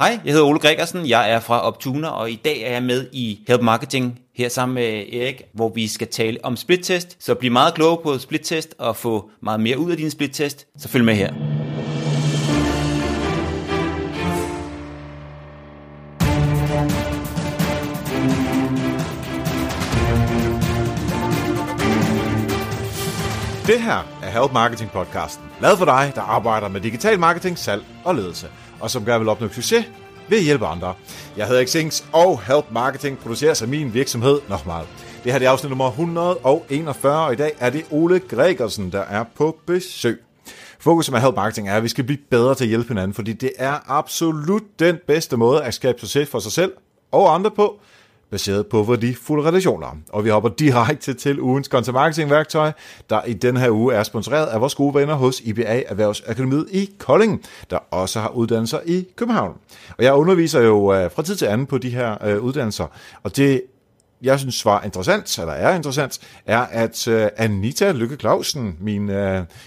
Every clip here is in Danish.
Hej, jeg hedder Ole Gregersen, jeg er fra Optuner, og i dag er jeg med i Help Marketing her sammen med Erik, hvor vi skal tale om splittest. Så bliv meget klog på splittest og få meget mere ud af din splittest, så følg med her. Det her Help Marketing podcasten, lavet for dig, der arbejder med digital marketing, salg og ledelse, og som gerne vil opnå succes ved at hjælpe andre. Jeg hedder Xings, og Help Marketing produceres af min virksomhed Nochmal. Det her er afsnit nummer 141, og i dag er det Ole Gregersen, der er på besøg. Fokus med Help Marketing er, at vi skal blive bedre til at hjælpe hinanden, fordi det er absolut den bedste måde at skabe succes for sig selv og andre på, baseret på værdifulde relationer. Og vi hopper direkte til ugens content marketing værktøj, der i den her uge er sponsoreret af vores gode venner hos IBA Erhvervsakademiet i Kolding, der også har uddannelser i København. Og jeg underviser jo øh, fra tid til anden på de her øh, uddannelser, og det jeg synes var interessant, eller er interessant, er, at øh, Anita Lykke Clausen, min,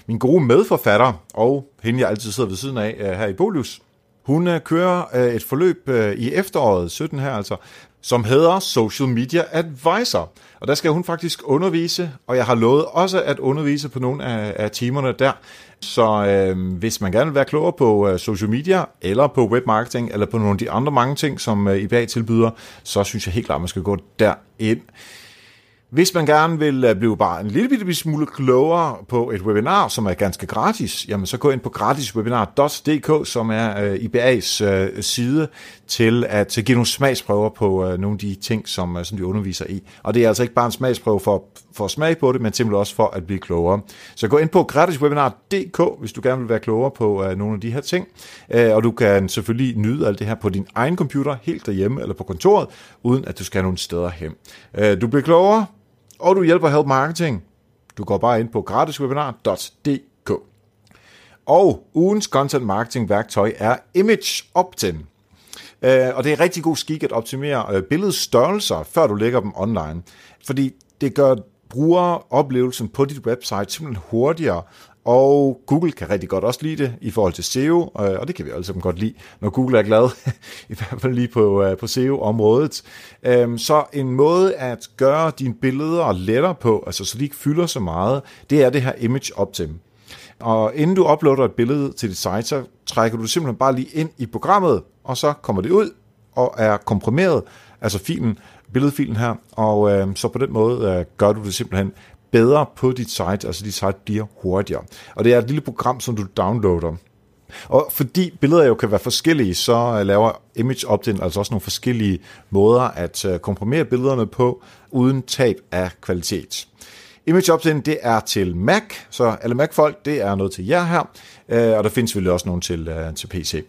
min gode medforfatter, og hende jeg altid sidder ved siden af her i Bolus, hun kører et forløb i efteråret 17 her altså, som hedder Social Media Advisor. Og der skal hun faktisk undervise, og jeg har lovet også at undervise på nogle af, af timerne der. Så øh, hvis man gerne vil være klogere på øh, social media, eller på webmarketing, eller på nogle af de andre mange ting, som øh, IBA tilbyder, så synes jeg helt klart, at man skal gå derind. Hvis man gerne vil øh, blive bare en lille bitte smule klogere på et webinar, som er ganske gratis, jamen så gå ind på gratiswebinar.dk, som er øh, IBA's øh, side til at give nogle smagsprøver på nogle af de ting, som, uh, som de underviser i. Og det er altså ikke bare en smagsprøve for, for at smage på det, men simpelthen også for at blive klogere. Så gå ind på gratiswebinar.dk, hvis du gerne vil være klogere på nogle af de her ting. Uh, og du kan selvfølgelig nyde alt det her på din egen computer, helt derhjemme eller på kontoret, uden at du skal nogle steder hen. Uh, du bliver klogere, og du hjælper Help Marketing. Du går bare ind på gratiswebinar.dk. Og ugens content marketing værktøj er Image Optin. Uh, og det er rigtig god skik at optimere øh, billedstørrelser, før du lægger dem online. Fordi det gør brugeroplevelsen på dit website simpelthen hurtigere, og Google kan rigtig godt også lide det i forhold til SEO, øh, og det kan vi alle sammen godt lide, når Google er glad, i hvert fald lige på, øh, på SEO-området. Øhm, så en måde at gøre dine billeder lettere på, altså så de ikke fylder så meget, det er det her Image Optim. Og inden du uploader et billede til dit site, så trækker du simpelthen bare lige ind i programmet, og så kommer det ud og er komprimeret, altså filen, billedfilen her, og øh, så på den måde øh, gør du det simpelthen bedre på dit site, altså dit site bliver hurtigere. Og det er et lille program, som du downloader. Og fordi billeder jo kan være forskellige, så øh, laver Image Optin altså også nogle forskellige måder at øh, komprimere billederne på, uden tab af kvalitet. Image Optin, det er til Mac, så alle Mac-folk, det er noget til jer her, øh, og der findes selvfølgelig også nogle til, til PC.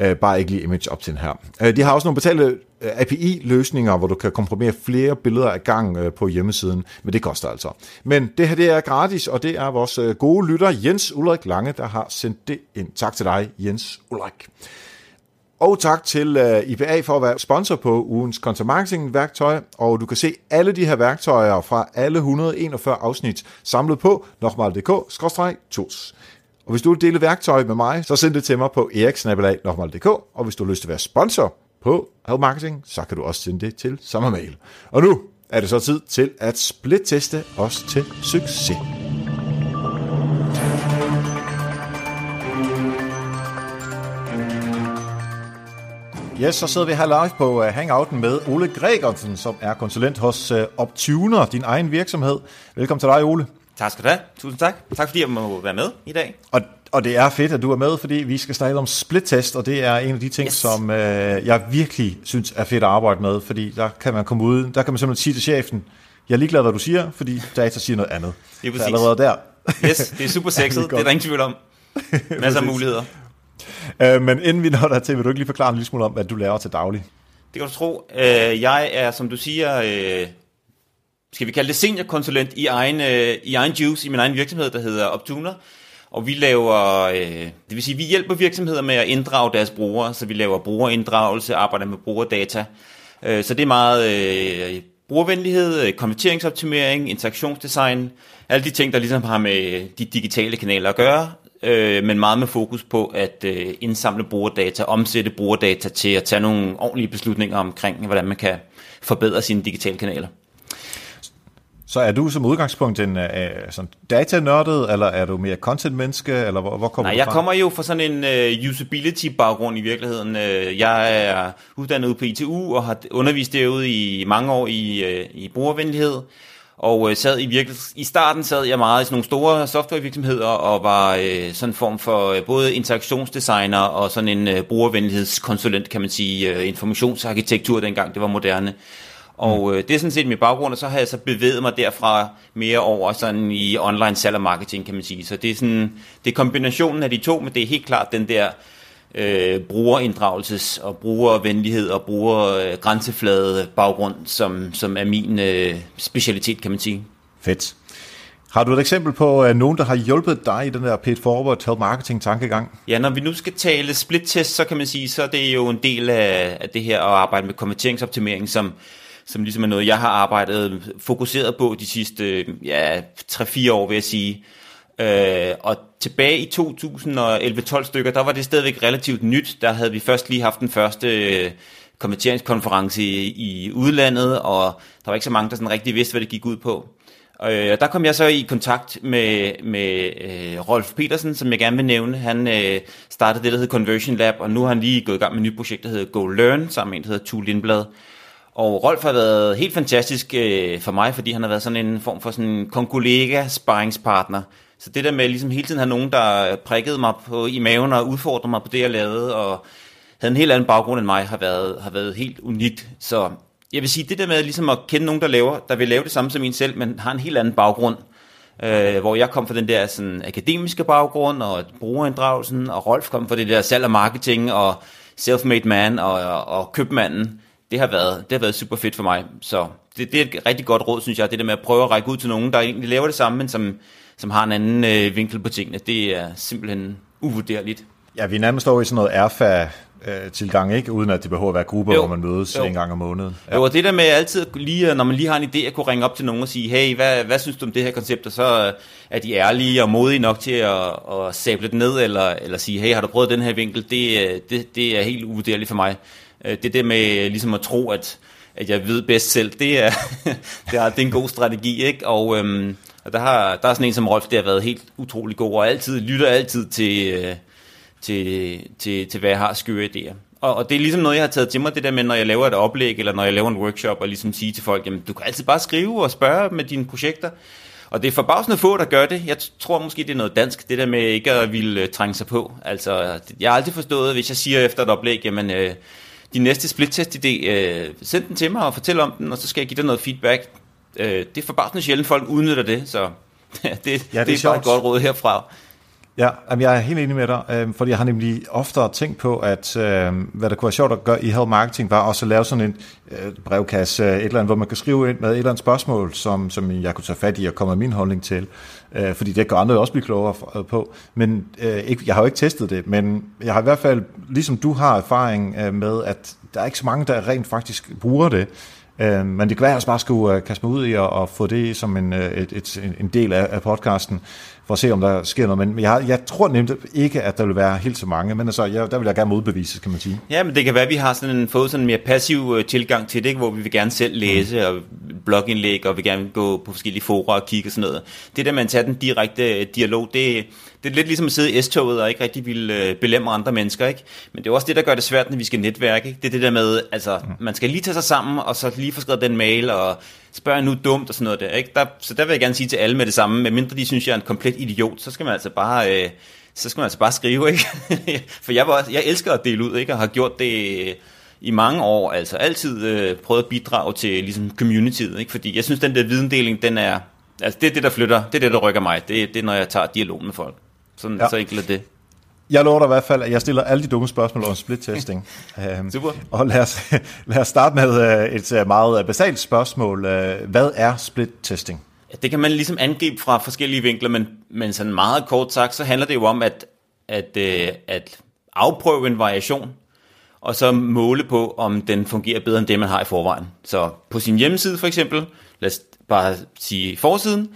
Øh, bare ikke lige Image Optin her. Øh, de har også nogle betalte øh, API-løsninger, hvor du kan komprimere flere billeder af gang på hjemmesiden, men det koster altså. Men det her det er gratis, og det er vores gode lytter Jens Ulrik Lange, der har sendt det ind. Tak til dig, Jens Ulrik. Og tak til IBA for at være sponsor på ugens content marketing værktøj, og du kan se alle de her værktøjer fra alle 141 afsnit samlet på nokmal.dk-tools. Og hvis du vil dele værktøj med mig, så send det til mig på eriksnabelag.dk, og hvis du har lyst til at være sponsor på Help Marketing, så kan du også sende det til samme mail. Og nu er det så tid til at split-teste os til succes. Yes, så sidder vi her live på uh, Hangouten med Ole Gregersen, som er konsulent hos uh, Optuner, din egen virksomhed. Velkommen til dig, Ole. Tak skal du have. Tusind tak. Tak fordi jeg må være med i dag. Og, og det er fedt, at du er med, fordi vi skal snakke om split-test, og det er en af de ting, yes. som øh, jeg virkelig synes er fedt at arbejde med, fordi der kan man komme ud, der kan man simpelthen sige til chefen, jeg er ligeglad, hvad du siger, fordi data siger noget andet. Det er præcis. Så allerede der. yes, det er super sexet, det er der ingen tvivl om. Masser af muligheder. Øh, men inden vi når der til, vil du ikke lige forklare en lille smule om, hvad du laver til daglig? Det kan du tro. Øh, jeg er, som du siger, øh, skal vi kalde det seniorkonsulent i egen, øh, i egen juice, i min egen virksomhed, der hedder Optuner. Og vi laver, øh, det vil sige, vi hjælper virksomheder med at inddrage deres brugere, så vi laver brugerinddragelse, arbejder med brugerdata. Øh, så det er meget øh, brugervenlighed, øh, konverteringsoptimering, interaktionsdesign, alle de ting, der ligesom har med de digitale kanaler at gøre, øh, men meget med fokus på at øh, indsamle brugerdata, omsætte brugerdata til at tage nogle ordentlige beslutninger omkring, hvordan man kan forbedre sine digitale kanaler. Så er du som udgangspunkt en uh, sådan datanørdet, eller er du mere content-menneske, eller hvor, hvor kommer Nej, du jeg fra? kommer jo fra sådan en uh, usability-baggrund i virkeligheden. Uh, jeg er uddannet på ITU og har undervist derude i mange år i, uh, i brugervenlighed. Og uh, sad i virkelig, i starten sad jeg meget i sådan nogle store softwarevirksomheder og var uh, sådan en form for uh, både interaktionsdesigner og sådan en uh, brugervenlighedskonsulent, kan man sige, uh, informationsarkitektur dengang det var moderne. Og øh, det er sådan set min baggrund, og så har jeg så bevæget mig derfra mere over sådan i online salg og marketing, kan man sige. Så det er sådan, det er kombinationen af de to, men det er helt klart den der øh, brugerinddragelses og brugervenlighed og brugergrænseflade baggrund, som, som er min øh, specialitet, kan man sige. Fedt. Har du et eksempel på uh, nogen, der har hjulpet dig i den der paid forward help marketing tankegang? Ja, når vi nu skal tale split test, så kan man sige, så er det jo en del af, af det her at arbejde med konverteringsoptimering, som som ligesom er noget, jeg har arbejdet fokuseret på de sidste ja, 3-4 år, vil jeg sige. Øh, og tilbage i 2011-12 stykker, der var det stadigvæk relativt nyt. Der havde vi først lige haft den første øh, konverteringskonference i, i udlandet, og der var ikke så mange, der sådan rigtig vidste, hvad det gik ud på. Øh, der kom jeg så i kontakt med, med øh, Rolf Petersen, som jeg gerne vil nævne. Han øh, startede det, der hedder Conversion Lab, og nu har han lige gået i gang med et nyt projekt, der hedder Go Learn, sammen med en, der hedder Tue Lindblad. Og Rolf har været helt fantastisk øh, for mig, fordi han har været sådan en form for sådan en kollega sparringspartner. Så det der med ligesom hele tiden have nogen, der prikkede mig på, i maven og udfordrede mig på det, jeg lavede, og havde en helt anden baggrund end mig, har været, har været helt unikt. Så jeg vil sige, det der med ligesom at kende nogen, der, laver, der vil lave det samme som en selv, men har en helt anden baggrund, øh, hvor jeg kom fra den der sådan, akademiske baggrund og brugerinddragelsen, og Rolf kom fra det der salg og marketing og self-made man og, og, og købmanden, det har været, det har været super fedt for mig. Så det, det er et rigtig godt råd, synes jeg, det der med at prøve at række ud til nogen, der egentlig laver det samme, men som, som har en anden øh, vinkel på tingene. Det er simpelthen uvurderligt. Ja, vi er nærmest over i sådan noget erfa tilgang, ikke? Uden at det behøver at være grupper, jo. hvor man mødes jo. en gang om måneden. Ja. Jo, og det der med altid, lige, når man lige har en idé, at kunne ringe op til nogen og sige, hey, hvad, hvad synes du om det her koncept? Og så er de ærlige og modige nok til at, at sable det ned, eller, eller sige, hey, har du prøvet den her vinkel? Det, det, det er helt uvurderligt for mig. Øh, det der med øh, ligesom at tro, at, at jeg ved bedst selv, det er, det er, det er en god strategi, ikke? Og, øhm, og der, har, der er sådan en som Rolf, der har været helt utrolig god, og altid lytter altid til, øh, til, til, til, hvad jeg har skøre idéer. Og, og det er ligesom noget, jeg har taget til mig, det der med, når jeg laver et oplæg, eller når jeg laver en workshop, og ligesom sige til folk, jamen du kan altid bare skrive og spørge med dine projekter. Og det er forbavsende få, der gør det. Jeg tror måske, det er noget dansk, det der med ikke at ville øh, trænge sig på. Altså, jeg har altid forstået, hvis jeg siger efter et oplæg, jamen, øh, din næste split-test-idé, øh, send den til mig og fortæl om den, og så skal jeg give dig noget feedback. Øh, det er forbavsende sjældent, folk udnytter det, så det, ja, det, det er, det er bare et godt råd herfra. Ja, jeg er helt enig med dig, øh, fordi jeg har nemlig ofte tænkt på, at øh, hvad der kunne være sjovt at gøre i Help Marketing, var også at lave sådan en øh, brevkasse, øh, et eller andet, hvor man kan skrive ind med et eller andet spørgsmål, som, som jeg kunne tage fat i og komme med min holdning til, øh, fordi det kan andre også blive klogere øh, på. Men øh, ikke, jeg har jo ikke testet det, men jeg har i hvert fald, ligesom du har erfaring øh, med, at der er ikke så mange, der rent faktisk bruger det. Øh, men det kan være, at jeg bare skulle øh, kaste mig ud i at, at få det som en, øh, et, et, en del af, af podcasten for at se, om der sker noget. Men jeg, jeg tror nemlig ikke, at der vil være helt så mange, men altså, jeg, der vil jeg gerne modbevise, kan man sige. Ja, men det kan være, at vi har sådan en, fået sådan en mere passiv uh, tilgang til det, ikke? hvor vi vil gerne selv læse mm. og blogindlæg, og vi gerne gå på forskellige fora og kigge og sådan noget. Det der med at tage den direkte dialog, det, det er lidt ligesom at sidde i S-toget og ikke rigtig vil øh, belemme andre mennesker, ikke? Men det er også det, der gør det svært, når vi skal netværke, ikke? Det er det der med, altså, mm. man skal lige tage sig sammen, og så lige få skrevet den mail, og spørge nu dumt og sådan noget der, ikke? Der, så der vil jeg gerne sige til alle med det samme, medmindre de synes, jeg er en komplet idiot, så skal man altså bare, øh, så skal man altså bare skrive, ikke? For jeg, var, jeg elsker at dele ud, ikke? Og har gjort det i mange år, altså altid øh, prøvet at bidrage til ligesom communityet, ikke? Fordi jeg synes, den der videndeling, den er, altså det er det, der flytter, det er det, der rykker mig, det, det er, når jeg tager dialog med folk. Sådan, ja. Så enkelt er det. Jeg lover dig i hvert fald, at jeg stiller alle de dumme spørgsmål om split-testing. um, Super. Og lad os, lad os starte med uh, et uh, meget basalt spørgsmål. Hvad er split-testing? Det kan man ligesom angribe fra forskellige vinkler, men, men sådan meget kort sagt, så handler det jo om at, at, at afprøve en variation, og så måle på, om den fungerer bedre end det, man har i forvejen. Så på sin hjemmeside for eksempel, lad os bare sige forsiden,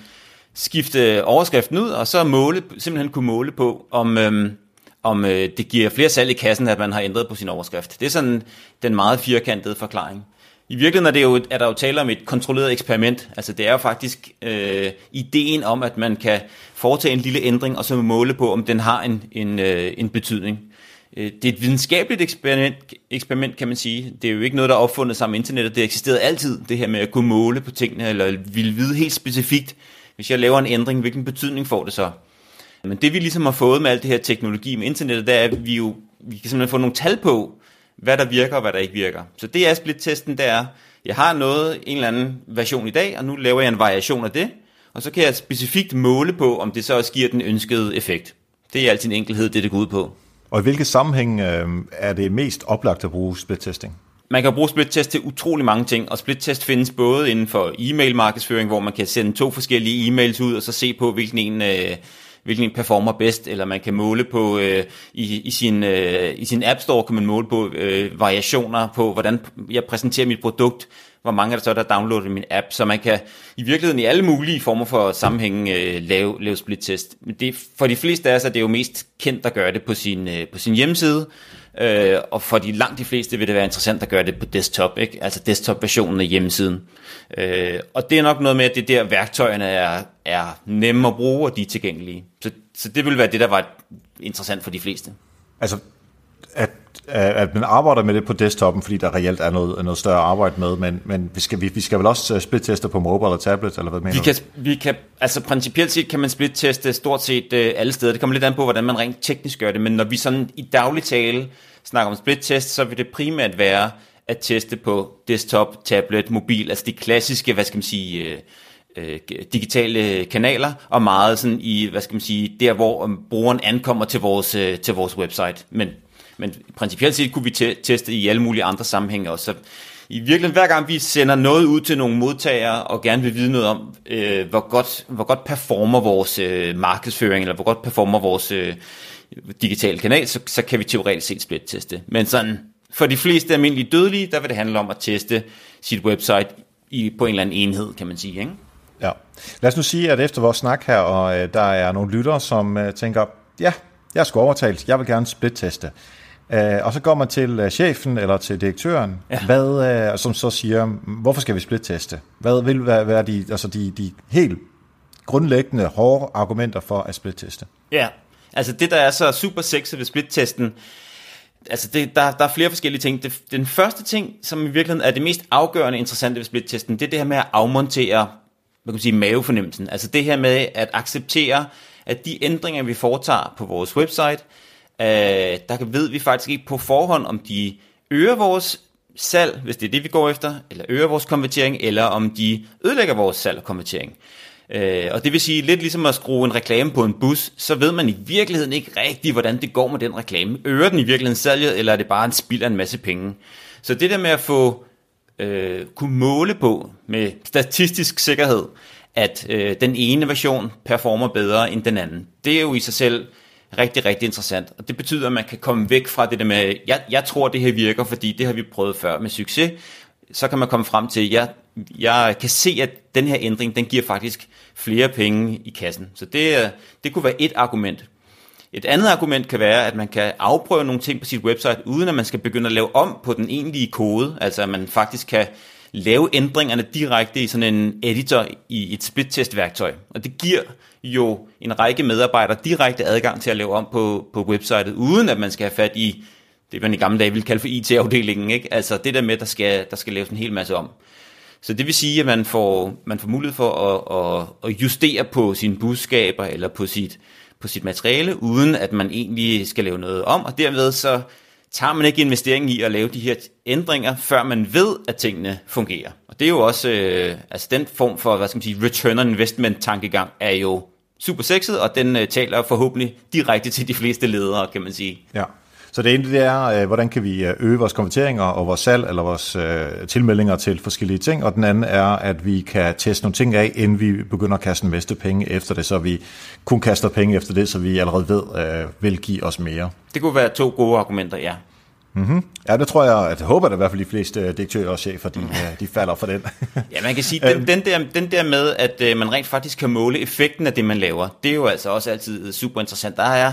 skifte overskriften ud, og så måle, simpelthen kunne måle på, om, øhm, om øh, det giver flere salg i kassen, at man har ændret på sin overskrift. Det er sådan den meget firkantede forklaring. I virkeligheden er, det jo, er der jo tale om et kontrolleret eksperiment. Altså det er jo faktisk øh, ideen om, at man kan foretage en lille ændring, og så måle på, om den har en, en, øh, en betydning. Øh, det er et videnskabeligt eksperiment, eksperiment, kan man sige. Det er jo ikke noget, der er opfundet sammen med internettet. Det eksisterede altid, det her med at kunne måle på tingene, eller ville vide helt specifikt, hvis jeg laver en ændring, hvilken betydning får det så? Men det vi ligesom har fået med alt det her teknologi med internettet, det er, at vi jo vi kan simpelthen få nogle tal på, hvad der virker og hvad der ikke virker. Så det er split-testen, det er, jeg har noget, en eller anden version i dag, og nu laver jeg en variation af det, og så kan jeg specifikt måle på, om det så også giver den ønskede effekt. Det er altid en enkelhed, det det går ud på. Og i hvilke sammenhæng øh, er det mest oplagt at bruge split-testing? Man kan bruge split-test til utrolig mange ting, og split-test findes både inden for e-mail markedsføring, hvor man kan sende to forskellige e-mails ud, og så se på, hvilken en... Øh, hvilken performer bedst, eller man kan måle på øh, i, i, sin, øh, i sin App Store, kan man måle på øh, variationer på, hvordan jeg præsenterer mit produkt, hvor mange er der så, der downloader min app, så man kan i virkeligheden i alle mulige former for sammenhæng øh, lave, lave split-test. Men det, for de fleste af os er det jo mest kendt at gøre det på sin, øh, på sin hjemmeside, øh, og for de langt de fleste vil det være interessant at gøre det på desktop, ikke? altså desktop-versionen af hjemmesiden. Øh, og det er nok noget med, at det der værktøjerne er, er nemme at bruge, og de er tilgængelige. Så, så det vil være det, der var interessant for de fleste. Altså, at, at man arbejder med det på desktopen, fordi der reelt er noget, noget større arbejde med, men, men vi, skal, vi, vi skal vel også split-teste på mobile eller tablet, eller hvad mener vi kan, vi kan, altså principielt set kan man split-teste stort set uh, alle steder. Det kommer lidt an på, hvordan man rent teknisk gør det, men når vi sådan i daglig tale snakker om split-test, så vil det primært være at teste på desktop, tablet, mobil, altså de klassiske, hvad skal man sige, øh, øh, digitale kanaler, og meget sådan i, hvad skal man sige, der hvor brugeren ankommer til vores, øh, til vores website. Men, men principielt set kunne vi te- teste i alle mulige andre sammenhænge også. Så i virkeligheden, hver gang vi sender noget ud til nogle modtagere, og gerne vil vide noget om, øh, hvor, godt, hvor godt performer vores øh, markedsføring, eller hvor godt performer vores øh, digitale kanal, så, så kan vi teoretisk set split-teste. Men sådan for de fleste almindelige dødelige, der vil det handle om at teste sit website i, på en eller anden enhed, kan man sige. Ikke? Ja. Lad os nu sige, at efter vores snak her, og øh, der er nogle lyttere, som øh, tænker, ja, jeg skal overtalt, jeg vil gerne split-teste. Øh, og så går man til øh, chefen eller til direktøren, ja. hvad, øh, som så siger, hvorfor skal vi split-teste? Hvad vil være, være de, altså de, de helt grundlæggende hårde argumenter for at split-teste? Ja, altså det, der er så super sexet ved split-testen, altså det, der, der er flere forskellige ting. Det, den første ting, som i virkeligheden er det mest afgørende interessante ved split-testen, det er det her med at afmontere hvad kan man sige, mavefornemmelsen. Altså det her med at acceptere, at de ændringer, vi foretager på vores website, øh, der ved vi faktisk ikke på forhånd, om de øger vores salg, hvis det er det, vi går efter, eller øger vores konvertering, eller om de ødelægger vores salg og konvertering. Øh, og det vil sige, lidt ligesom at skrue en reklame på en bus, så ved man i virkeligheden ikke rigtigt, hvordan det går med den reklame. Øger den i virkeligheden salget, eller er det bare en spild af en masse penge? Så det der med at få øh, kunne måle på med statistisk sikkerhed, at øh, den ene version performer bedre end den anden, det er jo i sig selv rigtig, rigtig interessant. Og det betyder, at man kan komme væk fra det der med, jeg, jeg tror, det her virker, fordi det har vi prøvet før med succes. Så kan man komme frem til, jeg, jeg kan se, at den her ændring, den giver faktisk flere penge i kassen. Så det, øh, det kunne være et argument. Et andet argument kan være, at man kan afprøve nogle ting på sit website, uden at man skal begynde at lave om på den egentlige kode. Altså at man faktisk kan lave ændringerne direkte i sådan en editor i et split-test-værktøj. Og det giver jo en række medarbejdere direkte adgang til at lave om på, på websitet, uden at man skal have fat i det, man i gamle dage ville kalde for IT-afdelingen. Ikke? Altså det der med, der skal, der skal laves en hel masse om. Så det vil sige, at man får, man får mulighed for at, at, at justere på sine budskaber eller på sit, på sit materiale, uden at man egentlig skal lave noget om, og derved så tager man ikke investeringen i at lave de her ændringer, før man ved, at tingene fungerer. Og det er jo også, øh, altså den form for, hvad skal man sige, return on investment tankegang er jo super sexet, og den øh, taler forhåbentlig direkte til de fleste ledere, kan man sige. Ja. Så det ene det er, øh, hvordan kan vi øh, øge vores konverteringer og vores salg eller vores øh, tilmeldinger til forskellige ting, og den anden er, at vi kan teste nogle ting af, inden vi begynder at kaste en masse penge efter det, så vi kun kaster penge efter det, så vi allerede ved, vil give os mere. Det kunne være to gode argumenter, ja. Mm-hmm. Ja, det tror jeg, at jeg håber, at i hvert fald de fleste øh, direktører og chefer, de, øh, de falder for den. ja, man kan sige, den, den, der, den der med, at øh, man rent faktisk kan måle effekten af det, man laver, det er jo altså også altid super interessant. Der er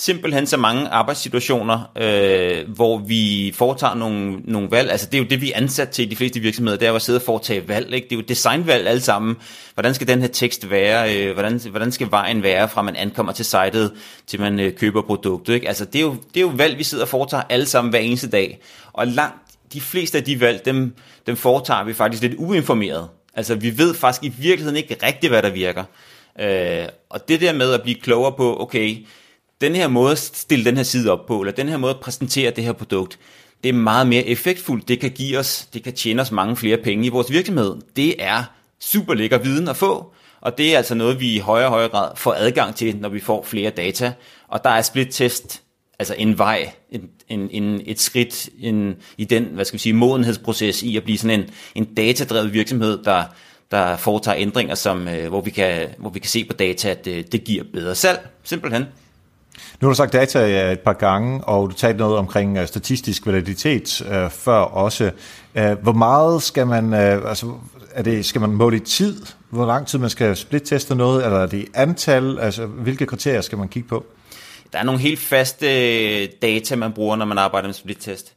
simpelthen så mange arbejdssituationer, øh, hvor vi foretager nogle, nogle valg. Altså det er jo det, vi er ansat til i de fleste virksomheder, det er jo at sidde og foretage valg. Ikke? Det er jo designvalg alle sammen. Hvordan skal den her tekst være? Øh, hvordan, hvordan skal vejen være fra man ankommer til sitet, til man øh, køber produktet? Ikke? Altså det er, jo, det er jo valg, vi sidder og foretager alle sammen hver eneste dag. Og langt de fleste af de valg, dem, dem foretager vi faktisk lidt uinformeret. Altså vi ved faktisk i virkeligheden ikke rigtigt, hvad der virker. Øh, og det der med at blive klogere på, okay, den her måde at stille den her side op på, eller den her måde at præsentere det her produkt, det er meget mere effektfuldt. Det kan give os, det kan tjene os mange flere penge i vores virksomhed. Det er super lækker viden at få, og det er altså noget, vi i højere og højere grad får adgang til, når vi får flere data. Og der er split-test altså en vej, en, en, en, et skridt en, i den, hvad skal vi sige, modenhedsproces i at blive sådan en, en datadrevet virksomhed, der, der foretager ændringer, som, øh, hvor, vi kan, hvor vi kan se på data, at det, det giver bedre salg, simpelthen. Nu har du sagt data et par gange, og du talte noget omkring øh, statistisk validitet øh, før også. Uh, hvor meget skal man, øh, altså er det, skal man måle i tid? Hvor lang tid man skal split-teste noget? Eller er det antal? Altså, hvilke kriterier skal man kigge på? Der er nogle helt faste øh, data, man bruger, når man arbejder med split-test.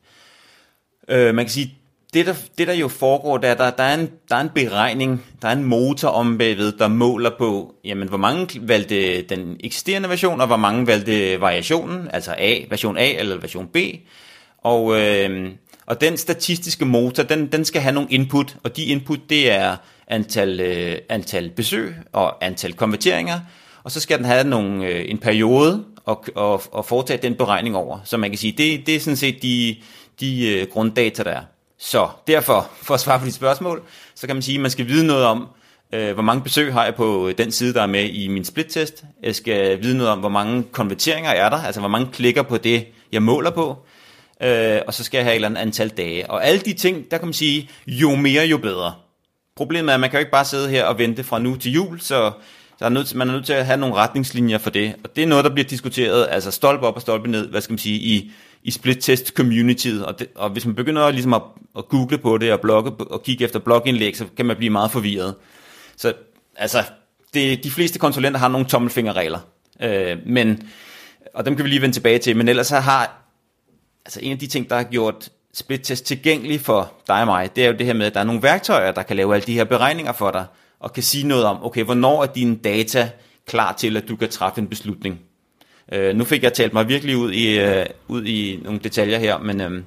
Man kan sige, det der, det der jo foregår, der, der, der, er en, der er en beregning, der er en motor om bagved, der måler på, jamen, hvor mange valgte den eksisterende version, og hvor mange valgte variationen, altså A, version A eller version B. Og, øh, og den statistiske motor, den, den skal have nogle input, og de input, det er antal, øh, antal besøg og antal konverteringer, og så skal den have nogle, øh, en periode og, og, og foretage den beregning over. Så man kan sige, det, det er sådan set de, de øh, grunddata, der er. Så derfor, for at svare på dit spørgsmål, så kan man sige, at man skal vide noget om, øh, hvor mange besøg har jeg på den side, der er med i min split-test. Jeg skal vide noget om, hvor mange konverteringer er der, altså hvor mange klikker på det, jeg måler på. Øh, og så skal jeg have et eller andet antal dage. Og alle de ting, der kan man sige, jo mere, jo bedre. Problemet er, at man kan jo ikke bare sidde her og vente fra nu til jul, så der er nødt, til, man er nødt til at have nogle retningslinjer for det. Og det er noget, der bliver diskuteret, altså stolpe op og stolpe ned, hvad skal man sige, i i split-test communityet, og, det, og hvis man begynder ligesom at, at google på det og blogge og kigge efter blogindlæg, så kan man blive meget forvirret. Så altså, det, de fleste konsulenter har nogle tommelfingerregler, øh, men, og dem kan vi lige vende tilbage til, men ellers så har, altså en af de ting, der har gjort split-test tilgængelig for dig og mig, det er jo det her med, at der er nogle værktøjer, der kan lave alle de her beregninger for dig, og kan sige noget om, okay, hvornår er dine data klar til, at du kan træffe en beslutning. Øh, nu fik jeg talt mig virkelig ud i, øh, ud i nogle detaljer her, men... Øh,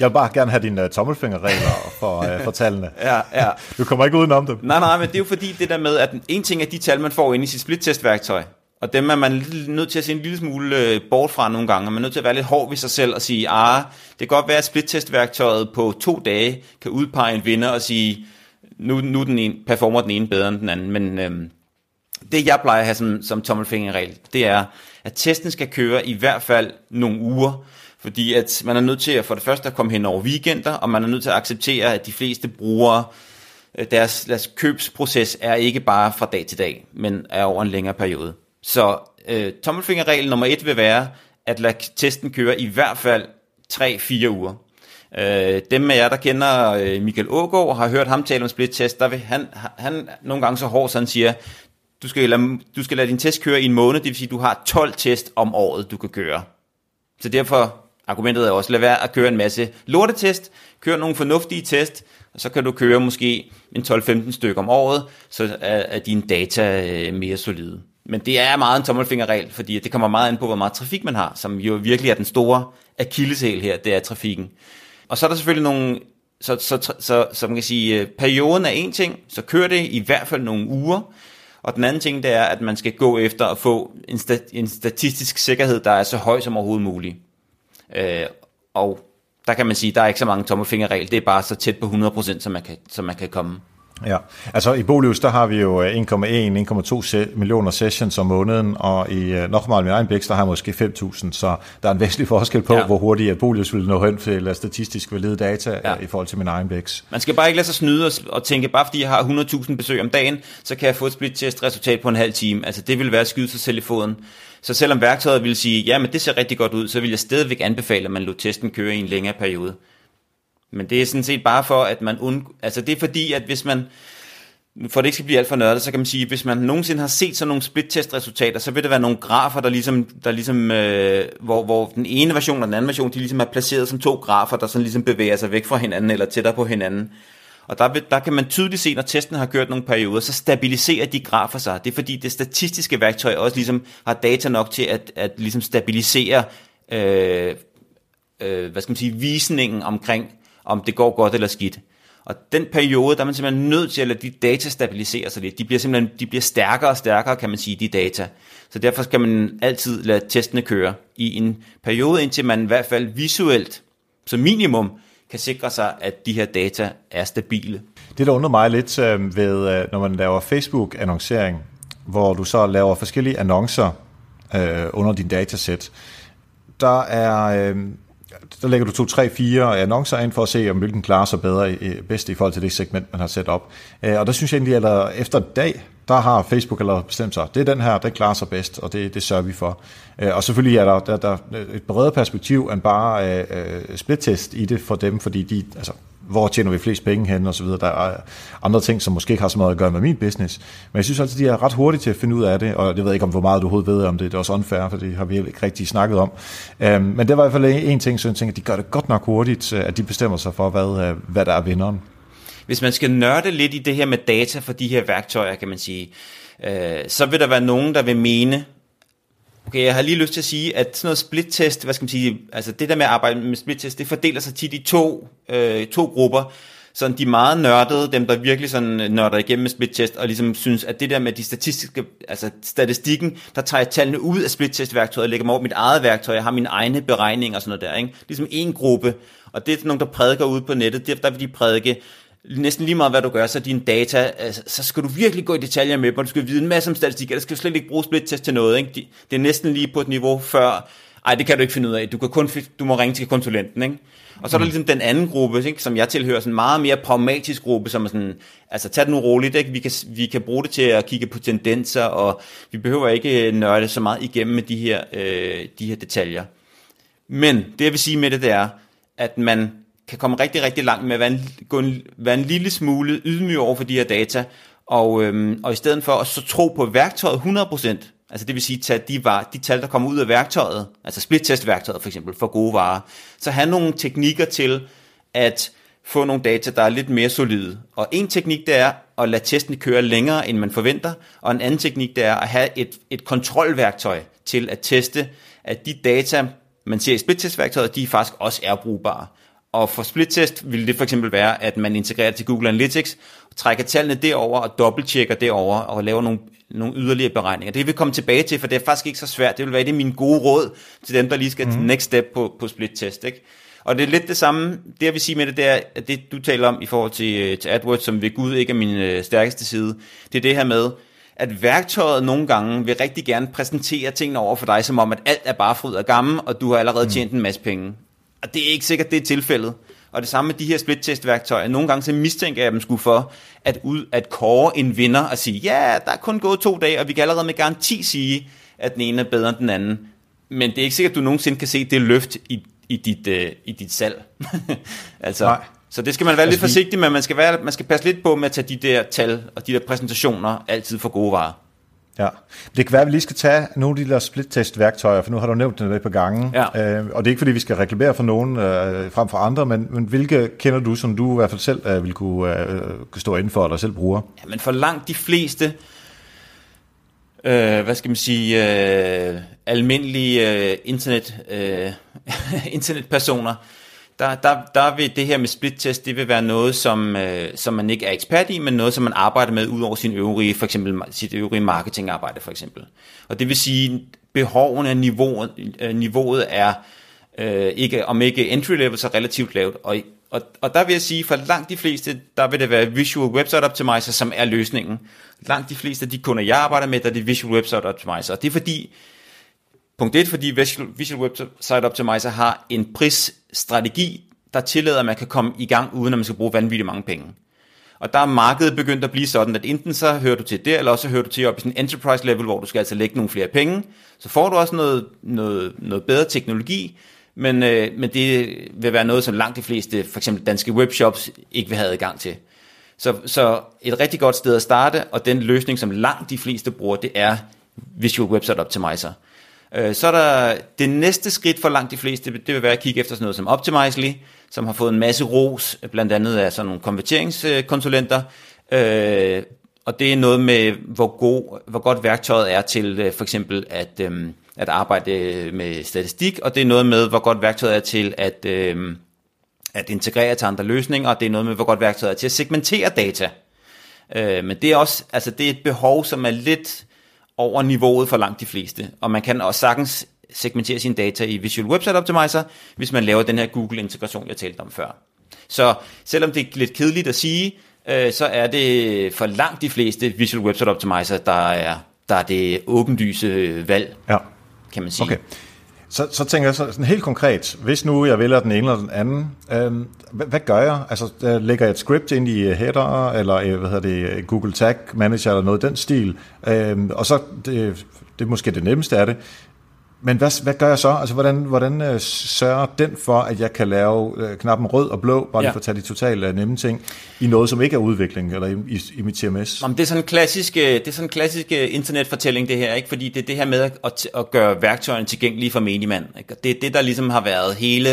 jeg vil bare gerne have dine uh, tommelfingerregler for, uh, for tallene. ja, ja. Du kommer ikke udenom dem. Nej, nej, men det er jo fordi det der med, at en ting er de tal, man får ind i sit split-test-værktøj, og dem er man nødt til at se en lille smule uh, bort fra nogle gange. Man er nødt til at være lidt hård ved sig selv og sige, ah, det kan godt være, at split-test-værktøjet på to dage kan udpege en vinder og sige, nu, nu den ene, performer den ene bedre end den anden. Men øhm, det jeg plejer at have som, som tommelfingerregel, det er, at testen skal køre i hvert fald nogle uger, fordi at man er nødt til at for det første at komme hen over weekender, og man er nødt til at acceptere, at de fleste brugere, øh, deres, deres købsproces er ikke bare fra dag til dag, men er over en længere periode. Så øh, tommelfingerregel nummer et vil være, at lade testen køre i hvert fald 3-4 uger. Øh, dem af jer, der kender øh, Michael Ågaard, har hørt ham tale om split-test, der vil han, han nogle gange så hård, så han siger, du skal, lade, du skal lade din test køre i en måned, det vil sige, at du har 12 test om året, du kan køre. Så derfor, argumentet er også, lad være at køre en masse lortetest, kør nogle fornuftige test, og så kan du køre måske en 12-15 stykker om året, så er, er dine data øh, mere solide. Men det er meget en tommelfingerregel, fordi det kommer meget an på, hvor meget trafik man har, som jo virkelig er den store akilleshæl her, det er trafikken. Og så er der selvfølgelig nogle, så, så, så, så, så man kan sige, øh, perioden er en ting, så kør det i hvert fald nogle uger, og den anden ting, det er, at man skal gå efter at få en, stat, en statistisk sikkerhed, der er så høj som overhovedet muligt. Øh, og der kan man sige, der er ikke så mange tommelfingerregel, det er bare så tæt på 100%, som man kan, som man kan komme. Ja, altså i Bolius, der har vi jo 1,1-1,2 øh, millioner sessions om måneden, og i uh, Nochmal med egen der har jeg måske 5.000, så der er en væsentlig forskel på, ja. hvor hurtigt at Bolius vil nå hen til statistisk valide data ja. i forhold til min egen bæks. Man skal bare ikke lade sig snyde og tænke, bare fordi jeg har 100.000 besøg om dagen, så kan jeg få et split-test resultat på en halv time. Altså det vil være at skyde sig selv i foden. Så selvom værktøjet vil sige, ja, men det ser rigtig godt ud, så vil jeg stadigvæk anbefale, at man lå testen køre i en længere periode. Men det er sådan set bare for, at man undgår... Altså det er fordi, at hvis man... For det ikke skal blive alt for nørdet, så kan man sige, hvis man nogensinde har set sådan nogle split-test-resultater, så vil der være nogle grafer, der ligesom, der ligesom øh, hvor, hvor den ene version og den anden version, de ligesom er placeret som to grafer, der sådan ligesom bevæger sig væk fra hinanden, eller tættere på hinanden. Og der, vil, der kan man tydeligt se, når testen har kørt nogle perioder, så stabiliserer de grafer sig. Det er fordi det statistiske værktøj også ligesom har data nok til at, at ligesom stabilisere øh, øh, hvad skal man sige, visningen omkring om det går godt eller skidt. Og den periode, der er man simpelthen nødt til at lade de data stabilisere sig lidt. De bliver simpelthen de bliver stærkere og stærkere, kan man sige, de data. Så derfor skal man altid lade testene køre i en periode, indtil man i hvert fald visuelt, som minimum, kan sikre sig, at de her data er stabile. Det, der undrer mig lidt øh, ved, øh, når man laver Facebook-annoncering, hvor du så laver forskellige annoncer øh, under din datasæt, der er... Øh, der lægger du to, tre, fire annoncer ind for at se, om hvilken klarer sig bedre, bedst i forhold til det segment, man har sat op. Øh, og der synes jeg egentlig, at efter en dag, der har Facebook eller bestemt sig, det er den her, den klarer sig bedst, og det, det sørger vi for. Øh, og selvfølgelig er der, der, der et bredere perspektiv end bare uh, split-test i det for dem, fordi de, altså, hvor tjener vi flest penge hen og så videre. Der er andre ting, som måske ikke har så meget at gøre med min business. Men jeg synes altid, de er ret hurtige til at finde ud af det, og jeg ved ikke, om hvor meget du overhovedet ved om det. Det er også unfair, for det har vi ikke rigtig snakket om. Um, men det var i hvert fald en ting, så jeg tænker, at de gør det godt nok hurtigt, øh, at de bestemmer sig for, hvad, øh, hvad der er vinderen. Hvis man skal nørde lidt i det her med data for de her værktøjer, kan man sige, øh, så vil der være nogen, der vil mene, Okay, jeg har lige lyst til at sige, at sådan noget split-test, hvad skal man sige, altså det der med at arbejde med split-test, det fordeler sig tit i to, øh, to grupper. Sådan de meget nørdede, dem der virkelig sådan øh, nørder igennem med split-test, og ligesom synes, at det der med de statistiske, altså statistikken, der tager jeg tallene ud af split-test-værktøjet og lægger mig over mit eget værktøj, jeg har mine egne beregninger og sådan noget der, ikke? Ligesom en gruppe, og det er nogen, der prædiker ud på nettet, der, der vil de prædike, næsten lige meget hvad du gør, så dine data, altså, så skal du virkelig gå i detaljer med og du skal vide en masse om statistik, der skal slet ikke bruge split-test til noget. Ikke? Det er næsten lige på et niveau før, ej, det kan du ikke finde ud af, du, kan kun, du må ringe til konsulenten. Ikke? Og så er der mm. ligesom den anden gruppe, ikke, som jeg tilhører, sådan en meget mere pragmatisk gruppe, som er sådan, altså tag det nu roligt, ikke? Vi, kan, vi kan bruge det til at kigge på tendenser, og vi behøver ikke nørde så meget igennem med de her, øh, de her detaljer. Men det jeg vil sige med det, det er, at man kan komme rigtig, rigtig langt med at være en, gå en, være en lille smule ydmyg over for de her data, og, øhm, og i stedet for at så tro på værktøjet 100%, altså det vil sige, tage de, var, de tal, der kommer ud af værktøjet, altså split-test-værktøjet for eksempel, for gode varer, så have nogle teknikker til at få nogle data, der er lidt mere solide. Og en teknik, det er at lade testen køre længere, end man forventer, og en anden teknik, det er at have et, et kontrolværktøj til at teste, at de data, man ser i split-test-værktøjet, de faktisk også er brugbare. Og for split-test vil det for eksempel være, at man integrerer til Google Analytics, trækker tallene derover og dobbelttjekker derover og laver nogle, nogle yderligere beregninger. Det vil komme tilbage til, for det er faktisk ikke så svært. Det vil være det min gode råd til dem, der lige skal mm. til next step på, på split-test. Ikke? Og det er lidt det samme, det jeg vil sige med det, det er, at det du taler om i forhold til, øh, til AdWords, som ved Gud ikke er min øh, stærkeste side, det er det her med, at værktøjet nogle gange vil rigtig gerne præsentere tingene over for dig, som om, at alt er bare fryd og gammel, og du har allerede mm. tjent en masse penge. Og det er ikke sikkert, det er tilfældet. Og det samme med de her split-test-værktøjer. Nogle gange så mistænker jeg dem skulle for at, ud, at kåre en vinder og sige, ja, der er kun gået to dage, og vi kan allerede med garanti sige, at den ene er bedre end den anden. Men det er ikke sikkert, at du nogensinde kan se det løft i, i, dit, uh, i dit salg. altså, Nej. Så det skal man være altså, lidt forsigtig med. Man skal, være, man skal passe lidt på med at tage de der tal og de der præsentationer altid for gode varer. Ja, det kan være, at vi lige skal tage nogle af de der split-test-værktøjer, for nu har du nævnt det et par gange. Ja. Øh, og det er ikke, fordi vi skal reklamere for nogen øh, frem for andre, men, men hvilke kender du, som du i hvert fald selv øh, vil kunne, øh, kunne stå inden for, eller selv bruger? Ja, men for langt de fleste, øh, hvad skal man sige, øh, almindelige øh, internet, øh, internetpersoner, der, der, der vil det her med split-test, det vil være noget, som, øh, som man ikke er ekspert i, men noget, som man arbejder med ud over sin øvrige, for eksempel sit øvrige marketingarbejde for eksempel. Og det vil sige, behovene, niveauet, øh, niveauet er øh, ikke, om ikke entry level, så relativt lavt. Og og, og der vil jeg sige, for langt de fleste, der vil det være Visual Website Optimizer, som er løsningen. Langt de fleste af de kunder, jeg arbejder med, der er det Visual Website Optimizer. Og det er fordi, punkt 1, fordi Visual, Web Site Optimizer har en prisstrategi, der tillader, at man kan komme i gang, uden at man skal bruge vanvittigt mange penge. Og der er markedet begyndt at blive sådan, at enten så hører du til der, eller også hører du til op i sådan en enterprise level, hvor du skal altså lægge nogle flere penge. Så får du også noget, noget, noget bedre teknologi, men, øh, men det vil være noget, som langt de fleste, for eksempel danske webshops, ikke vil have adgang til. Så, så et rigtig godt sted at starte, og den løsning, som langt de fleste bruger, det er Visual Website Optimizer. Øh, så er der det næste skridt for langt de fleste, det vil være at kigge efter sådan noget som Optimizely, som har fået en masse ros, blandt andet af sådan nogle konverteringskonsulenter, øh, og det er noget med, hvor, god, hvor godt værktøjet er til øh, for eksempel at, øh, at arbejde øh, med statistik, og det er noget med, hvor godt værktøjet er til at, øh, at integrere til andre løsninger, og det er noget med, hvor godt værktøjet er til at segmentere data. Øh, men det er også altså det er et behov, som er lidt over niveauet for langt de fleste, og man kan også sagtens segmentere sine data i Visual Website Optimizer, hvis man laver den her Google-integration, jeg talte om før. Så selvom det er lidt kedeligt at sige, øh, så er det for langt de fleste Visual Website Optimizer, der er, der er det åbenlyse valg, ja. kan man sige. Okay. Så, så tænker jeg så, sådan helt konkret, hvis nu jeg vælger den ene eller den anden, øh, hvad, hvad gør jeg? Altså, der lægger jeg et script ind i header, eller øh, hvad hedder det, Google Tag Manager, eller noget den stil, øh, og så, det, det er måske det nemmeste af det, men hvad, hvad gør jeg så? Altså, hvordan, hvordan øh, sørger den for, at jeg kan lave øh, knappen rød og blå, bare ja. for at tage de totalt øh, nemme ting, i noget, som ikke er udvikling, eller i, i, i mit TMS? Jamen, det er sådan en klassisk, det er sådan en klassisk internetfortælling, det her, ikke? fordi det er det her med at, at gøre værktøjerne tilgængelige for menigmand. Ikke? Det er det, der ligesom har været hele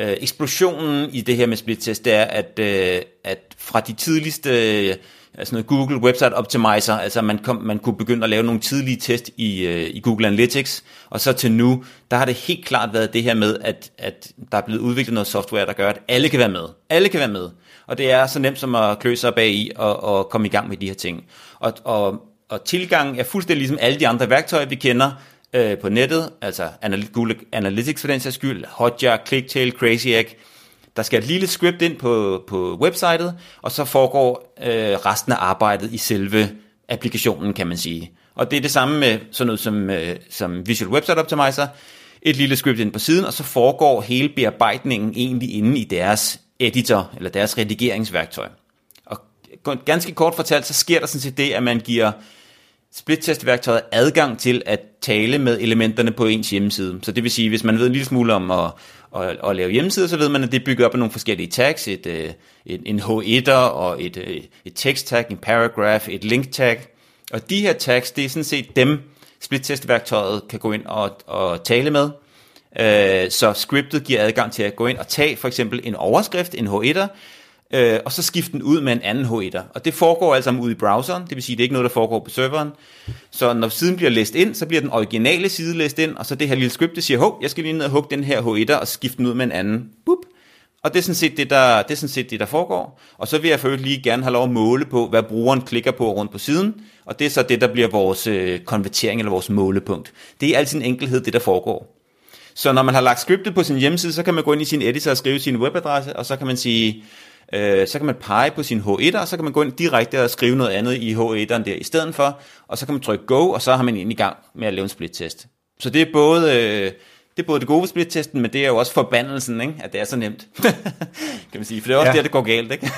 øh, eksplosionen i det her med splittest, det er, at, øh, at fra de tidligste... Øh, altså noget Google Website Optimizer, altså man, kom, man kunne begynde at lave nogle tidlige test i, øh, i Google Analytics, og så til nu, der har det helt klart været det her med, at, at der er blevet udviklet noget software, der gør, at alle kan være med. Alle kan være med. Og det er så nemt som at klø sig bag i og, og komme i gang med de her ting. Og, og, og tilgang er fuldstændig ligesom alle de andre værktøjer, vi kender øh, på nettet, altså Google Analytics for den sags skyld, Hotjar, Clicktail, Crazy Egg, der skal et lille script ind på, på websitet, og så foregår øh, resten af arbejdet i selve applikationen, kan man sige. Og det er det samme med sådan noget som, øh, som Visual Website Optimizer. Et lille script ind på siden, og så foregår hele bearbejdningen egentlig inde i deres editor, eller deres redigeringsværktøj. Og ganske kort fortalt, så sker der sådan set det, at man giver splittestværktøjet adgang til at tale med elementerne på ens hjemmeside. Så det vil sige, hvis man ved en lille smule om at og, og lave hjemmesider, så ved man, at det bygger op af nogle forskellige tags, et, øh, et, en H1'er og et, øh, et text tag, en paragraph, et link tag. Og de her tags, det er sådan set dem, split-test-værktøjet kan gå ind og, og tale med. Øh, så scriptet giver adgang til at gå ind og tage for eksempel en overskrift, en H1'er, øh, og så skifte den ud med en anden H1'er. Og det foregår altså ud i browseren, det vil sige, det er ikke noget, der foregår på serveren. Så når siden bliver læst ind, så bliver den originale side læst ind, og så det her lille script, det siger, hov, jeg skal lige ned og hugge den her H1'er og skifte den ud med en anden. Boop. Og det er, sådan set det, der, det er sådan set det, der foregår. Og så vil jeg for lige gerne have lov at måle på, hvad brugeren klikker på rundt på siden. Og det er så det, der bliver vores øh, konvertering eller vores målepunkt. Det er altid en enkelhed, det der foregår. Så når man har lagt scriptet på sin hjemmeside, så kan man gå ind i sin editor og skrive sin webadresse, og så kan man sige, øh, så kan man pege på sin H1'er, og så kan man gå ind direkte og skrive noget andet i H1'eren der i stedet for, og så kan man trykke Go, og så har man ind i gang med at lave en split-test. Så det er både... Øh, det er både det gode ved split-testen, men det er jo også forbandelsen, ikke? at det er så nemt, kan man sige. For det er også ja. der, det går galt, ikke?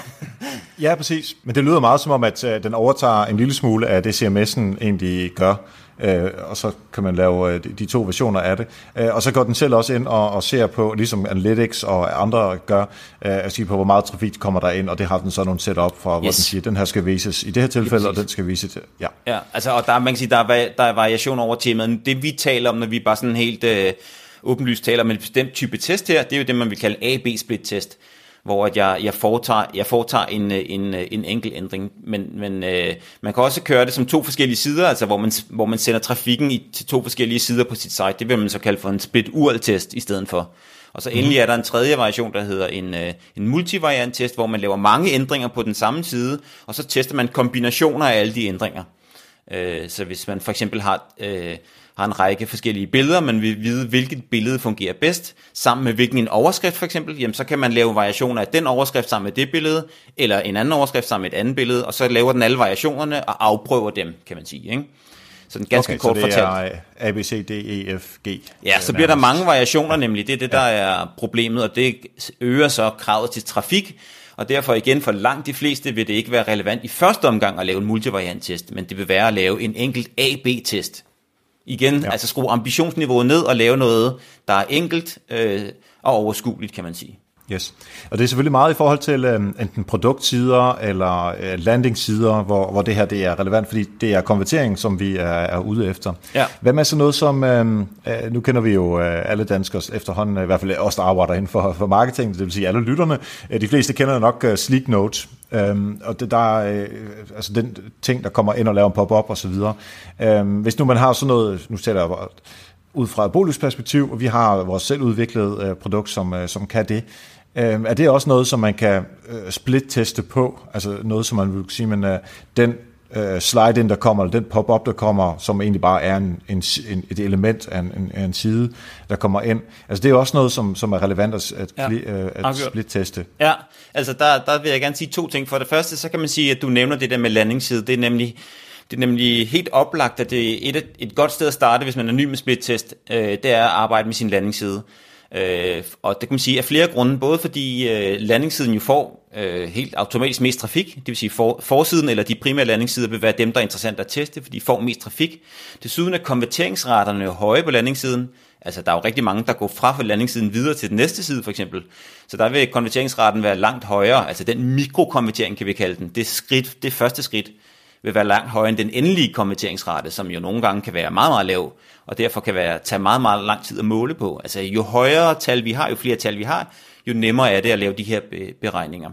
ja, præcis. Men det lyder meget som om, at øh, den overtager en lille smule af det, CMS'en egentlig gør øh, og så kan man lave øh, de to versioner af det. Øh, og så går den selv også ind og, og ser på, ligesom Analytics og andre gør, øh, at sige på, hvor meget trafik kommer der ind, og det har den så nogle setup for, hvor yes. den siger, den her skal vises i det her tilfælde, og den skal vises til, ja. Ja, altså, og der, man kan sige, der, er, der er variation over temaet. Det vi taler om, når vi bare sådan helt... Øh, åbenlyst taler om en bestemt type test her, det er jo det, man vil kalde A-B-split-test hvor at jeg, jeg, foretager, jeg foretager en, en, en enkelt ændring. Men, men øh, man kan også køre det som to forskellige sider, altså hvor man, hvor man sender trafikken i, til to forskellige sider på sit site. Det vil man så kalde for en split-URL-test i stedet for. Og så endelig er der en tredje variation, der hedder en, øh, en multivariant-test, hvor man laver mange ændringer på den samme side, og så tester man kombinationer af alle de ændringer. Øh, så hvis man for eksempel har, øh, har en række forskellige billeder, man vil vide, hvilket billede fungerer bedst, sammen med hvilken en overskrift for eksempel, jamen så kan man lave variationer af den overskrift sammen med det billede, eller en anden overskrift sammen med et andet billede, og så laver den alle variationerne og afprøver dem, kan man sige. Ikke? Så den ganske okay, kort så det fortalt. er A, B, C, D, E, F, G. Ja, så bliver der mange variationer nemlig. Det er det, der er problemet, og det øger så kravet til trafik. Og derfor igen, for langt de fleste vil det ikke være relevant i første omgang at lave en multivariant-test, men det vil være at lave en enkelt A-B-test. Igen, ja. altså skrue ambitionsniveauet ned og lave noget, der er enkelt øh, og overskueligt, kan man sige. Yes. Og det er selvfølgelig meget i forhold til øh, enten produktsider eller øh, landingssider, hvor, hvor det her det er relevant, fordi det er konvertering, som vi er, er ude efter. Ja. Hvad med så noget som, øh, øh, nu kender vi jo øh, alle danskere efterhånden, øh, i hvert fald os, der arbejder inden for, for marketing, det vil sige alle lytterne. Øh, de fleste kender nok øh, Sleek Note, Øhm, og det der øh, altså den ting, der kommer ind og laver en pop-up og så videre. Øhm, hvis nu man har sådan noget, nu taler jeg ud fra et boligsperspektiv, og vi har vores selvudviklede øh, produkt, som, øh, som kan det. Øh, er det også noget, som man kan øh, split-teste på? Altså noget, som man vil sige, men øh, den øh, slide-in, der kommer, eller den pop-up, der kommer, som egentlig bare er en, en, en, et element af en, en, en side, der kommer ind. Altså det er jo også noget, som, som er relevant at, at, Ja, at split-teste. Ja, altså der, der vil jeg gerne sige to ting. For det første, så kan man sige, at du nævner det der med landingsside. Det er nemlig, det er nemlig helt oplagt, at det er et, et godt sted at starte, hvis man er ny med splittest, øh, det er at arbejde med sin landingsside. Øh, og det kan man sige af flere grunde, både fordi øh, landingssiden jo får øh, helt automatisk mest trafik, det vil sige for, forsiden eller de primære landingssider vil være dem, der er interessant at teste, fordi de får mest trafik. Desuden er konverteringsraterne jo høje på landingssiden, altså der er jo rigtig mange, der går fra for landingssiden videre til den næste side for eksempel, så der vil konverteringsraten være langt højere, altså den mikrokonvertering kan vi kalde den, det skridt, det første skridt, vil være langt højere end den endelige konverteringsrate, som jo nogle gange kan være meget, meget lav, og derfor kan være, tage meget, meget lang tid at måle på. Altså jo højere tal vi har, jo flere tal vi har, jo nemmere er det at lave de her beregninger.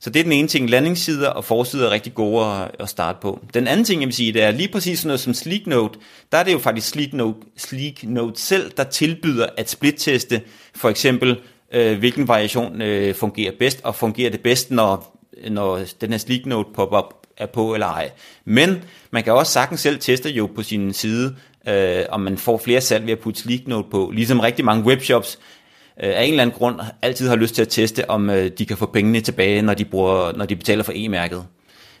Så det er den ene ting. Landingssider og forsider er rigtig gode at, at starte på. Den anden ting, jeg vil sige, det er lige præcis sådan noget som Sleeknote. Der er det jo faktisk Sleeknote, Sleeknote selv, der tilbyder at splitteste for eksempel, øh, hvilken variation øh, fungerer bedst, og fungerer det bedst, når, når den her Sleeknote pop-up er på eller ej. Men man kan også sagtens selv teste jo på sin side, øh, om man får flere salg ved at putte Sleek Note på. Ligesom rigtig mange webshops øh, af en eller anden grund altid har lyst til at teste, om øh, de kan få pengene tilbage, når de, bruger, når de betaler for e-mærket.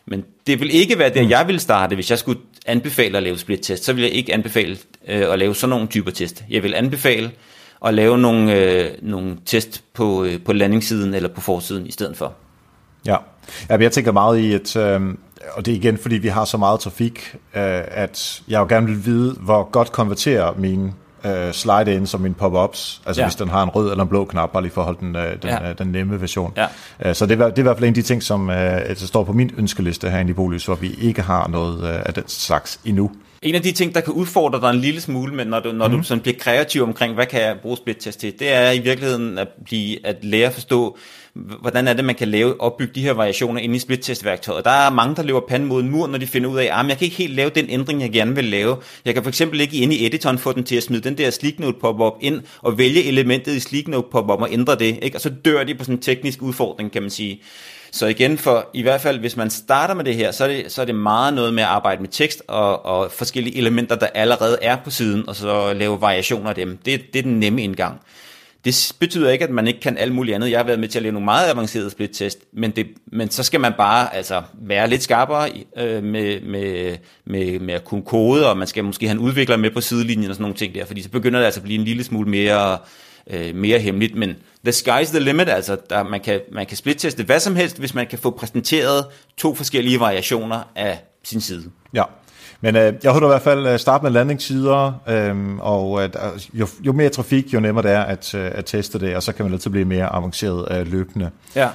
Men det vil ikke være der, jeg vil starte, hvis jeg skulle anbefale at lave split-test. Så vil jeg ikke anbefale øh, at lave sådan nogle typer test. Jeg vil anbefale at lave nogle, øh, nogle test på, øh, på landingssiden eller på forsiden i stedet for. Ja, ja jeg tænker meget i, at, øh, og det er igen, fordi vi har så meget trafik, øh, at jeg jo gerne vil vide, hvor godt konverterer mine øh, slide ind som mine pop-ups, altså Ja. hvis den har en rød eller en blå knap, bare lige for at holde den, øh, den, Ja. øh, den nemme version. Ja. Øh, så det er, det er i hvert fald en af de ting, som øh, der står på min ønskeliste herinde i Bolys, hvor vi ikke har noget øh, af den slags endnu. En af de ting, der kan udfordre dig en lille smule, men når du, når mm. du sådan bliver kreativ omkring, hvad kan jeg bruge splittest til, det er i virkeligheden at, blive, at lære at forstå, hvordan er det, man kan lave, opbygge de her variationer inde i splittest-værktøjet. Der er mange, der løber panden mod en mur, når de finder ud af, at jeg kan ikke helt lave den ændring, jeg gerne vil lave. Jeg kan for eksempel ikke inde i editoren få den til at smide den der Sleek Note pop-up ind, og vælge elementet i Sleek Note pop-up og ændre det. Ikke? Og så dør de på sådan en teknisk udfordring, kan man sige. Så igen, for i hvert fald, hvis man starter med det her, så er det, så er det meget noget med at arbejde med tekst og, og forskellige elementer, der allerede er på siden, og så lave variationer af dem. Det, det er den nemme indgang. Det betyder ikke, at man ikke kan alt muligt andet. Jeg har været med til at lave nogle meget avancerede split-test, men, det, men så skal man bare altså, være lidt skarpere øh, med, med, med, med at kunne kode, og man skal måske have en udvikler med på sidelinjen og sådan nogle ting der, fordi så begynder det altså at blive en lille smule mere, øh, mere hemmeligt, men the sky's the limit, altså der, man kan, man kan splitteste hvad som helst, hvis man kan få præsenteret to forskellige variationer af sin side. Ja, men øh, jeg håber i hvert fald øh, starte med landingssider, øh, og øh, der- jo, jo mere trafik, jo nemmere det er at, øh, at teste det, og så kan man altid blive mere avanceret øh, løbende. Ja.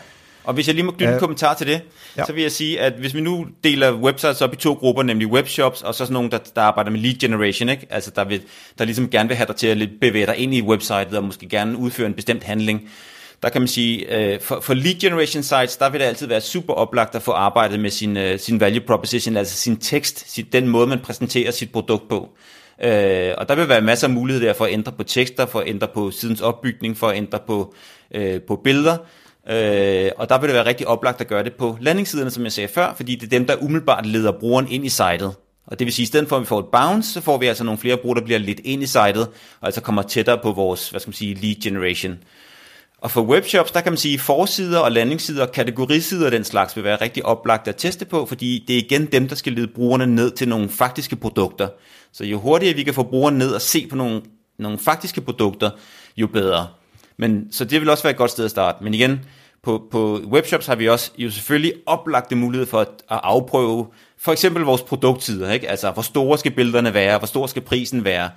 Og hvis jeg lige må knytte en kommentar til det, ja. Så vil jeg sige, at hvis vi nu deler websites op i to grupper, nemlig webshops, og så sådan nogle, der, der arbejder med lead generation, ikke? altså der, vil, der ligesom gerne vil have dig til at bevæge dig ind i websitet, og måske gerne udføre en bestemt handling, der kan man sige, øh, for, for lead generation sites, der vil det altid være super oplagt at få arbejdet med sin, øh, sin value proposition, altså sin tekst, sin, den måde, man præsenterer sit produkt på. Øh, og der vil være masser af muligheder for at ændre på tekster, for at ændre på sidens opbygning, for at ændre på, øh, på billeder. Øh, og der vil det være rigtig oplagt at gøre det på landingssiderne, som jeg sagde før, fordi det er dem, der umiddelbart leder brugeren ind i sitet. Og det vil sige, at i stedet for at vi får et bounce, så får vi altså nogle flere brugere, der bliver lidt ind i sitet, og altså kommer tættere på vores, hvad skal man sige, lead generation. Og for webshops, der kan man sige, forsider og landingssider og kategorisider og den slags vil være rigtig oplagt at teste på, fordi det er igen dem, der skal lede brugerne ned til nogle faktiske produkter. Så jo hurtigere vi kan få brugerne ned og se på nogle, nogle faktiske produkter, jo bedre. Men, så det vil også være et godt sted at starte. Men igen, på, på webshops har vi også jo selvfølgelig oplagte mulighed for at, at afprøve for eksempel vores produktsider. Ikke? Altså, hvor store skal billederne være? Hvor stor skal prisen være?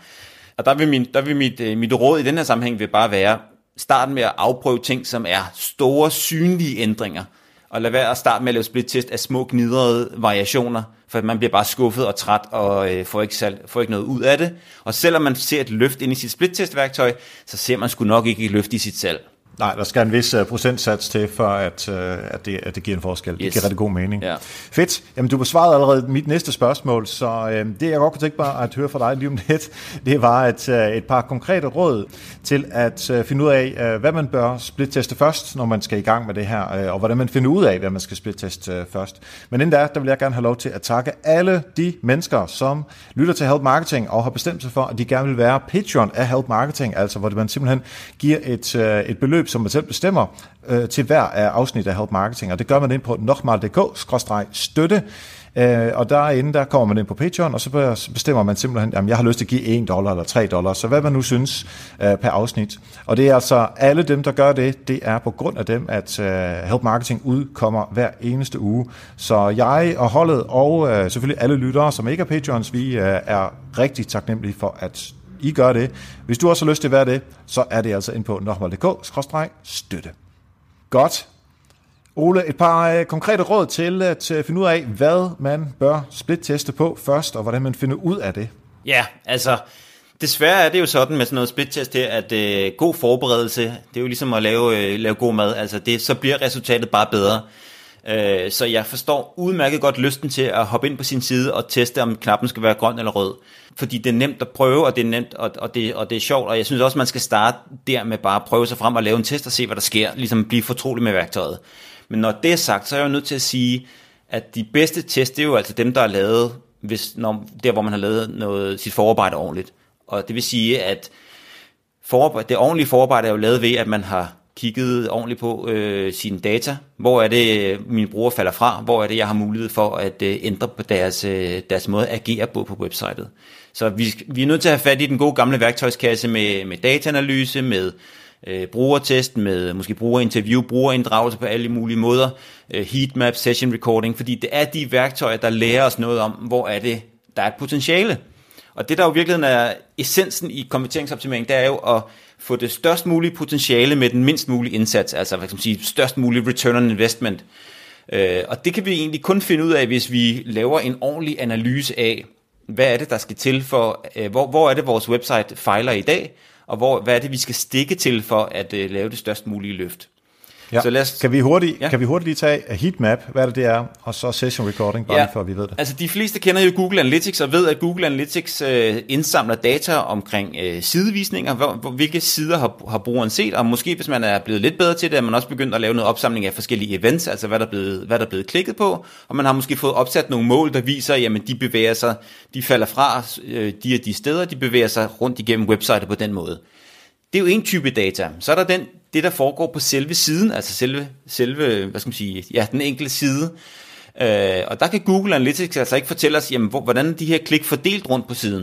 Og der vil, min, der vil mit, øh, mit råd i den her sammenhæng vil bare være, starten med at afprøve ting, som er store, synlige ændringer. Og lad være at starte med at lave split-test af små, gnidrede variationer, for man bliver bare skuffet og træt og øh, får, ikke salg, får ikke noget ud af det. Og selvom man ser et løft ind i sit split-test-værktøj, så ser man sgu nok ikke et løft i sit salg. Nej, der skal en vis uh, procentsats til, for at, uh, at, det, at det giver en forskel. Yes. Det giver rigtig god mening. Ja. Fedt. Jamen, du besvarede allerede mit næste spørgsmål, så uh, det jeg godt kunne tænke mig at høre fra dig lige om lidt, det var et, uh, et par konkrete råd til at uh, finde ud af, uh, hvad man bør splitteste først, når man skal i gang med det her, uh, og hvordan man finder ud af, hvad man skal splitteste uh, først. Men inden da, der vil jeg gerne have lov til at takke alle de mennesker, som lytter til Help Marketing og har bestemt sig for, at de gerne vil være Patreon af Help Marketing, altså hvor man simpelthen giver et, uh, et beløb, som man selv bestemmer øh, til hver af afsnit af Help Marketing, og det gør man ind på nokmal.dk-støtte, øh, og derinde der kommer man ind på Patreon, og så bestemmer man simpelthen, at jeg har lyst til at give 1 dollar eller 3 dollar, så hvad man nu synes øh, per afsnit. Og det er altså alle dem, der gør det, det er på grund af dem, at øh, Help Marketing udkommer hver eneste uge. Så jeg og holdet, og øh, selvfølgelig alle lyttere, som ikke er Patreons, vi øh, er rigtig taknemmelige for at i gør det. Hvis du også har lyst til at være det, så er det altså ind på nokmal.dk-støtte. Godt. Ole, et par øh, konkrete råd øh, til at finde ud af, hvad man bør split-teste på først, og hvordan man finder ud af det. Ja, altså, desværre er det jo sådan med sådan noget split-test her, at øh, god forberedelse, det er jo ligesom at lave, øh, lave god mad, altså det, så bliver resultatet bare bedre. Øh, så jeg forstår udmærket godt lysten til at hoppe ind på sin side og teste, om knappen skal være grøn eller rød. Fordi det er nemt at prøve, og det er nemt, og, og, det, og det er sjovt, og jeg synes også, man skal starte der med bare at prøve sig frem og lave en test og se, hvad der sker. Ligesom blive fortrolig med værktøjet. Men når det er sagt, så er jeg jo nødt til at sige, at de bedste test, det er jo altså dem, der er lavet, hvis, når, der hvor man har lavet noget, sit forarbejde ordentligt. Og det vil sige, at forarbejde, det ordentlige forarbejde er jo lavet ved, at man har kigget ordentligt på øh, sine data. Hvor er det, mine brugere falder fra? Hvor er det, jeg har mulighed for at øh, ændre på deres, øh, deres måde at agere på på websitet? Så vi, vi er nødt til at have fat i den gode gamle værktøjskasse med, med dataanalyse, med øh, brugertest, med måske brugerinterview, brugerinddragelse på alle mulige måder, øh, heatmap, session recording, fordi det er de værktøjer, der lærer os noget om, hvor er det, der er et potentiale. Og det, der jo virkelig er essensen i konverteringsoptimering, det er jo at få det størst mulige potentiale med den mindst mulige indsats, altså hvad kan man sige, størst mulig return on investment. Øh, og det kan vi egentlig kun finde ud af, hvis vi laver en ordentlig analyse af, hvad er det, der skal til for, øh, hvor, hvor er det, vores website fejler i dag, og hvor, hvad er det, vi skal stikke til for at øh, lave det størst mulige løft. Ja. Så lad os, kan, vi hurtigt, ja. kan vi hurtigt lige tage heatmap, hvad det, det er, og så session recording, bare ja. lige for at vi ved det. Altså de fleste kender jo Google Analytics, og ved, at Google Analytics øh, indsamler data omkring øh, sidevisninger, hvor, hvor, hvilke sider har, har brugeren set, og måske hvis man er blevet lidt bedre til det, er man også begyndt at lave noget opsamling af forskellige events, altså hvad der er blevet, hvad der er blevet klikket på, og man har måske fået opsat nogle mål, der viser, jamen de bevæger sig, de falder fra øh, de og de steder, de bevæger sig rundt igennem websitet på den måde. Det er jo en type data. Så er der den det, der foregår på selve siden, altså selve, selve hvad skal man sige, ja, den enkelte side. Øh, og der kan Google Analytics altså ikke fortælle os, jamen, hvor, hvordan de her klik fordelt rundt på siden.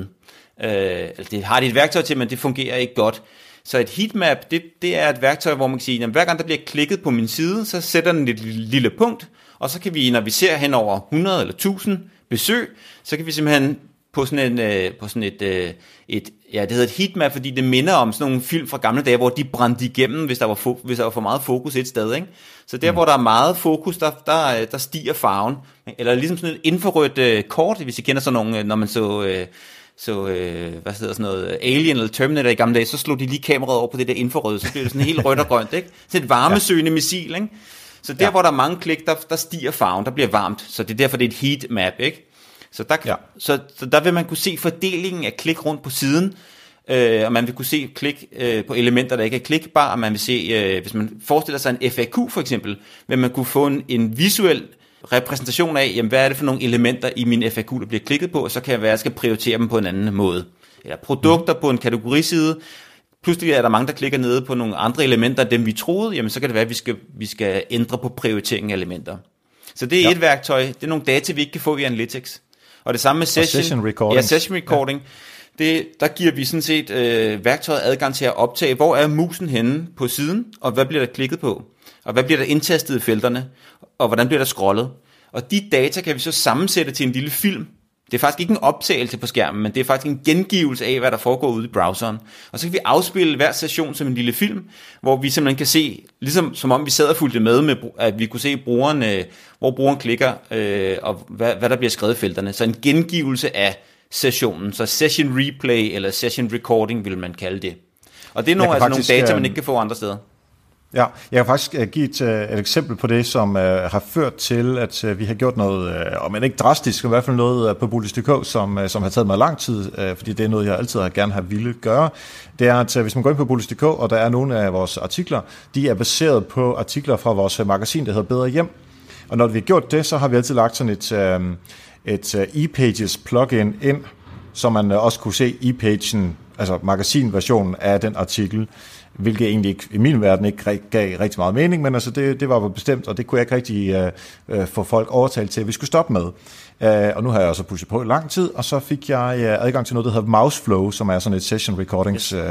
Øh, altså, det har de et værktøj til, men det fungerer ikke godt. Så et heatmap, det, det er et værktøj, hvor man kan sige, at hver gang der bliver klikket på min side, så sætter den et lille punkt, og så kan vi, når vi ser hen over 100 eller 1000 besøg, så kan vi simpelthen på sådan, en, øh, på sådan et, øh, et, ja, det hedder et heatmap, fordi det minder om sådan nogle film fra gamle dage, hvor de brændte igennem, hvis der var, fo- hvis der var for meget fokus et sted. Ikke? Så der, mm. hvor der er meget fokus, der, der, der stiger farven. Eller ligesom sådan et infrarødt øh, kort, hvis I kender sådan nogle, øh, når man så... Øh, så, øh, hvad hedder sådan noget, Alien eller Terminator i gamle dage, så slog de lige kameraet over på det der infrarøde, så blev det sådan helt rødt og grønt, ikke? Så et varmesøgende ja. missil, ikke? Så der, ja. hvor der er mange klik, der, der stiger farven, der bliver varmt, så det er derfor, det er et heat map, ikke? Så der, ja. så, så der vil man kunne se fordelingen af klik rundt på siden, øh, og man vil kunne se klik øh, på elementer, der ikke er klikbare, og man vil se, øh, hvis man forestiller sig en FAQ for eksempel, vil man kunne få en, en visuel repræsentation af, jamen, hvad er det for nogle elementer i min FAQ, der bliver klikket på, og så kan jeg være, at jeg skal prioritere dem på en anden måde. Eller produkter mm. på en kategoriside, pludselig er der mange, der klikker ned på nogle andre elementer end dem, vi troede, jamen så kan det være, at vi skal, vi skal ændre på prioriteringen af elementer. Så det er ja. et værktøj, det er nogle data, vi ikke kan få via Analytics. Og det samme med session, session recording. Ja, session recording. Ja. Det, der giver vi sådan set øh, værktøjet adgang til at optage, hvor er musen henne på siden, og hvad bliver der klikket på, og hvad bliver der indtastet i felterne, og hvordan bliver der scrollet. Og de data kan vi så sammensætte til en lille film, det er faktisk ikke en optagelse på skærmen, men det er faktisk en gengivelse af, hvad der foregår ude i browseren. Og så kan vi afspille hver session som en lille film, hvor vi simpelthen kan se, ligesom som om vi sad og fulgte med, med at vi kunne se brugeren, øh, hvor brugeren klikker, øh, og hvad, hvad der bliver skrevet i felterne. Så en gengivelse af sessionen. Så session replay eller session recording vil man kalde det. Og det er nogle, altså faktisk, nogle data, man øh, ikke kan få andre steder. Ja, jeg kan faktisk øh, give et, øh, et eksempel på det, som uh, har ført til, at uh, vi har gjort noget, uh, om ikke drastisk, men i hvert fald noget uh, på Bolig.dk, som, uh, som har taget mig lang tid, uh, fordi det er noget, jeg altid har gerne har ville gøre. Det er, at uh, hvis man går ind på Bolig.dk, og der er nogle af vores artikler, de er baseret på artikler fra vores magasin, der hedder Bedre Hjem. Og når vi har gjort det, så har vi altid lagt sådan et, uh, et uh, e-pages plugin ind, så man uh, også kunne se e-pagen, altså magasinversionen af den artikel hvilket egentlig ikke, i min verden ikke gav rigtig meget mening, men altså det, det var bestemt, og det kunne jeg ikke rigtig uh, uh, få folk overtalt til, at vi skulle stoppe med. Uh, og nu har jeg også pushet på i lang tid, og så fik jeg uh, adgang til noget, der hedder Mouseflow, som er sådan et session recordings uh, uh,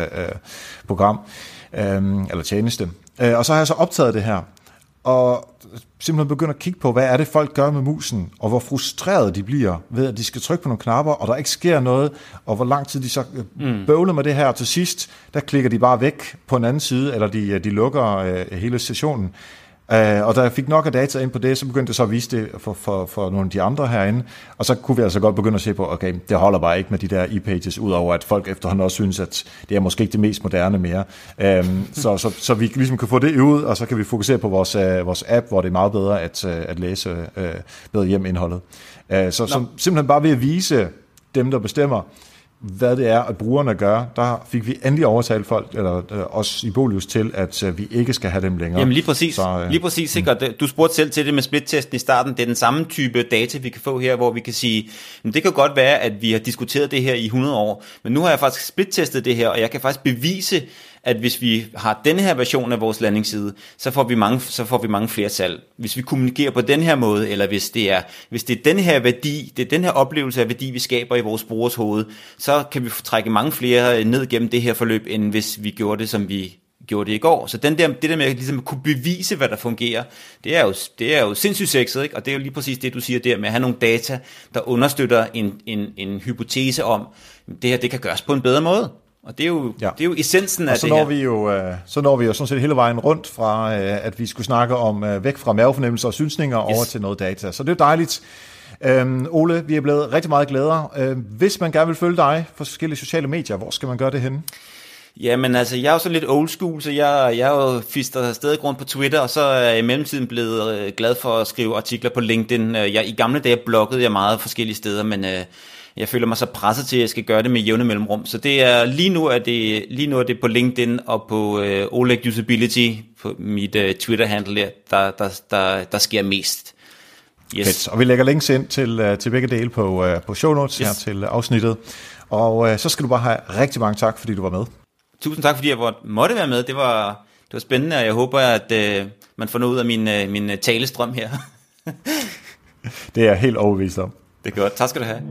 program, um, eller tjeneste. Uh, og så har jeg så optaget det her, og simpelthen begynder at kigge på, hvad er det folk gør med musen, og hvor frustreret de bliver ved, at de skal trykke på nogle knapper, og der ikke sker noget, og hvor lang tid de så øh, mm. bøvler med det her, og til sidst, der klikker de bare væk på en anden side, eller de, de lukker øh, hele sessionen. Uh, og da jeg fik nok af data ind på det, så begyndte jeg så at vise det for, for, for nogle af de andre herinde. Og så kunne vi altså godt begynde at se på, okay, det holder bare ikke med de der e-pages, udover at folk efterhånden også synes, at det er måske ikke det mest moderne mere. Um, så, så, så vi ligesom kan få det ud, og så kan vi fokusere på vores, uh, vores app, hvor det er meget bedre at, uh, at læse uh, bedre hjem indholdet. Uh, så, så simpelthen bare ved at vise dem, der bestemmer, hvad det er, at brugerne gør, der fik vi endelig overtalt folk, eller øh, os i Bolius til, at øh, vi ikke skal have dem længere. Jamen lige præcis, så, øh, lige præcis sikkert. Mm. Du spurgte selv til det med splittesten i starten, det er den samme type data, vi kan få her, hvor vi kan sige, men det kan godt være, at vi har diskuteret det her i 100 år, men nu har jeg faktisk splittestet det her, og jeg kan faktisk bevise, at hvis vi har den her version af vores landingsside, så får vi mange, så får vi mange flere salg. Hvis vi kommunikerer på den her måde, eller hvis det er, hvis det er den her værdi, det er den her oplevelse af værdi, vi skaber i vores brugers hoved, så kan vi trække mange flere øh, ned gennem det her forløb, end hvis vi gjorde det, som vi gjorde det i går. Så den der, det der med at ligesom kunne bevise, hvad der fungerer, det er jo, det er jo sindssygt sexet, ikke? og det er jo lige præcis det, du siger der med at have nogle data, der understøtter en, en, en hypotese om, det her det kan gøres på en bedre måde. Og det er jo, ja. det er jo essensen af så det når her. Vi jo, uh, så når vi jo sådan set hele vejen rundt fra, uh, at vi skulle snakke om uh, væk fra mavefornemmelser og synsninger yes. over til noget data. Så det er jo dejligt. Um, Ole, vi er blevet rigtig meget glæder. Uh, hvis man gerne vil følge dig på forskellige sociale medier, hvor skal man gøre det henne? Jamen altså, jeg er jo så lidt old school, så jeg, jeg er jo fister stadig rundt på Twitter, og så er jeg i mellemtiden blevet glad for at skrive artikler på LinkedIn. Jeg, I gamle dage bloggede jeg meget forskellige steder, men uh, jeg føler mig så presset til, at jeg skal gøre det med jævne mellemrum. Så det er, lige nu er det, lige nu er det på LinkedIn og på øh, Oleg Usability, på mit øh, Twitter-handle, der, der, der, der sker mest. Yes. Fedt. Og vi lægger links ind til, uh, til begge dele på, uh, på show notes yes. her til afsnittet. Og uh, så skal du bare have rigtig mange tak, fordi du var med. Tusind tak, fordi jeg måtte være med. Det var, det var spændende, og jeg håber, at uh, man får noget ud af min, uh, min talestrøm her. det er jeg helt overbevist om. Det er godt. Tak skal du have.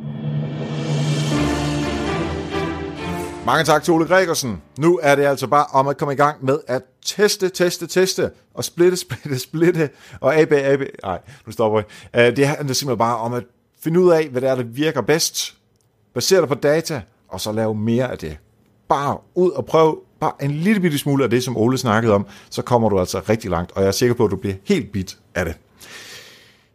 Mange tak til Ole Gregersen. Nu er det altså bare om at komme i gang med at teste, teste, teste, og splitte, splitte, splitte, og AB, AB, nej, nu stopper jeg. Øh, det handler simpelthen bare om at finde ud af, hvad det er, der virker bedst, basere dig på data, og så lave mere af det. Bare ud og prøv bare en lille bitte smule af det, som Ole snakkede om, så kommer du altså rigtig langt, og jeg er sikker på, at du bliver helt bit af det.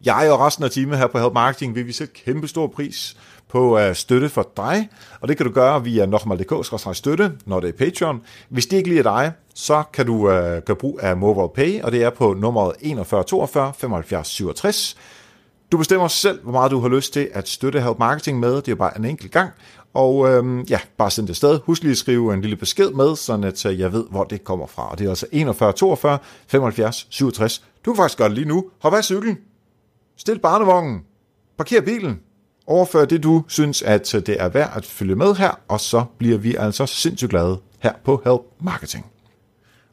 Jeg og resten af teamet her på Help Marketing vil vi sætte kæmpe stor pris på uh, støtte for dig, og det kan du gøre via nokmal.dk-støtte, når det er Patreon. Hvis det ikke lige er dig, så kan du uh, gøre brug af Mobile Pay, og det er på nummeret 4142 75 67. Du bestemmer selv, hvor meget du har lyst til at støtte Help Marketing med. Det er bare en enkelt gang. Og øhm, ja, bare send det sted. Husk lige at skrive en lille besked med, så at øh, jeg ved, hvor det kommer fra. Og det er altså 41 42 75 67. Du kan faktisk gøre det lige nu. Hop af cyklen. Stil barnevognen. Parker bilen. Overfør det, du synes, at det er værd at følge med her, og så bliver vi altså sindssygt glade her på Help Marketing.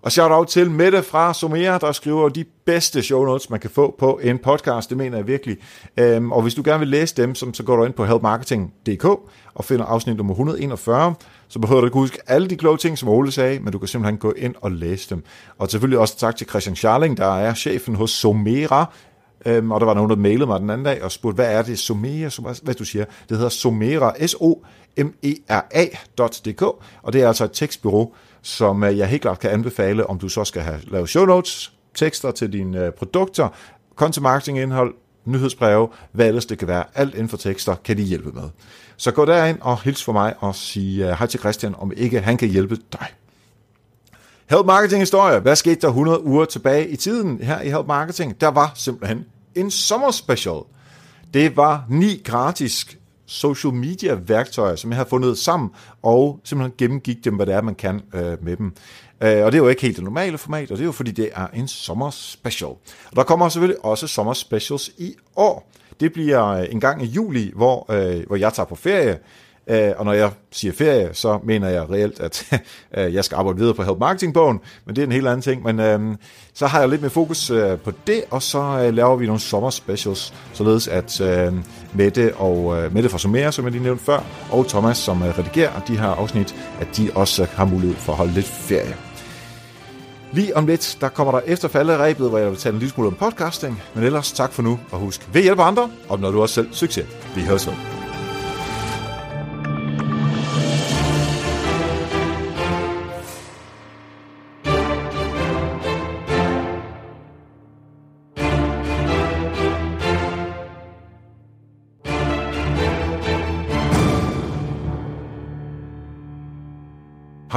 Og shout out til Mette fra Somera, der skriver de bedste show notes, man kan få på en podcast. Det mener jeg virkelig. Øhm, og hvis du gerne vil læse dem, så går du ind på helpmarketing.dk og finder afsnit nummer 141. Så behøver du ikke huske alle de kloge ting, som Ole sagde, men du kan simpelthen gå ind og læse dem. Og selvfølgelig også tak til Christian Charling, der er chefen hos Somera. Øhm, og der var nogen, der mailede mig den anden dag og spurgte, hvad er det Somera? Hvad du siger? Det hedder Somera, S-O-M-E-R-A.dk, og det er altså et tekstbureau, som øh, jeg helt klart kan anbefale, om du så skal have lavet show notes, tekster til dine øh, produkter, content marketing indhold, nyhedsbreve, hvad ellers det kan være. Alt inden for tekster kan de hjælpe med. Så gå derind og hils for mig og sig øh, hej til Christian, om ikke han kan hjælpe dig. Help Marketing Historie. Hvad skete der 100 uger tilbage i tiden her i Help Marketing? Der var simpelthen en sommerspecial. Det var ni gratis social media værktøjer, som jeg har fundet sammen, og simpelthen gennemgik dem, hvad det er, man kan øh, med dem. Øh, og det er jo ikke helt det normale format, og det er jo fordi, det er en sommerspecial. Og der kommer selvfølgelig også sommerspecials i år. Det bliver øh, en gang i juli, hvor, øh, hvor jeg tager på ferie, Øh, og når jeg siger ferie, så mener jeg reelt, at øh, jeg skal arbejde videre på Help Marketing-bogen, men det er en helt anden ting. Men øh, så har jeg lidt mere fokus øh, på det, og så øh, laver vi nogle sommer specials, således at øh, Mette og øh, Mette fra Sumera, som jeg lige nævnte før, og Thomas, som øh, redigerer de her afsnit, at de også har mulighed for at holde lidt ferie. Lige om lidt, der kommer der efter falderæbet, hvor jeg vil tale en lille smule om podcasting. Men ellers tak for nu, og husk, ved hjælper andre, og når du også selv succes. Vi høres ved.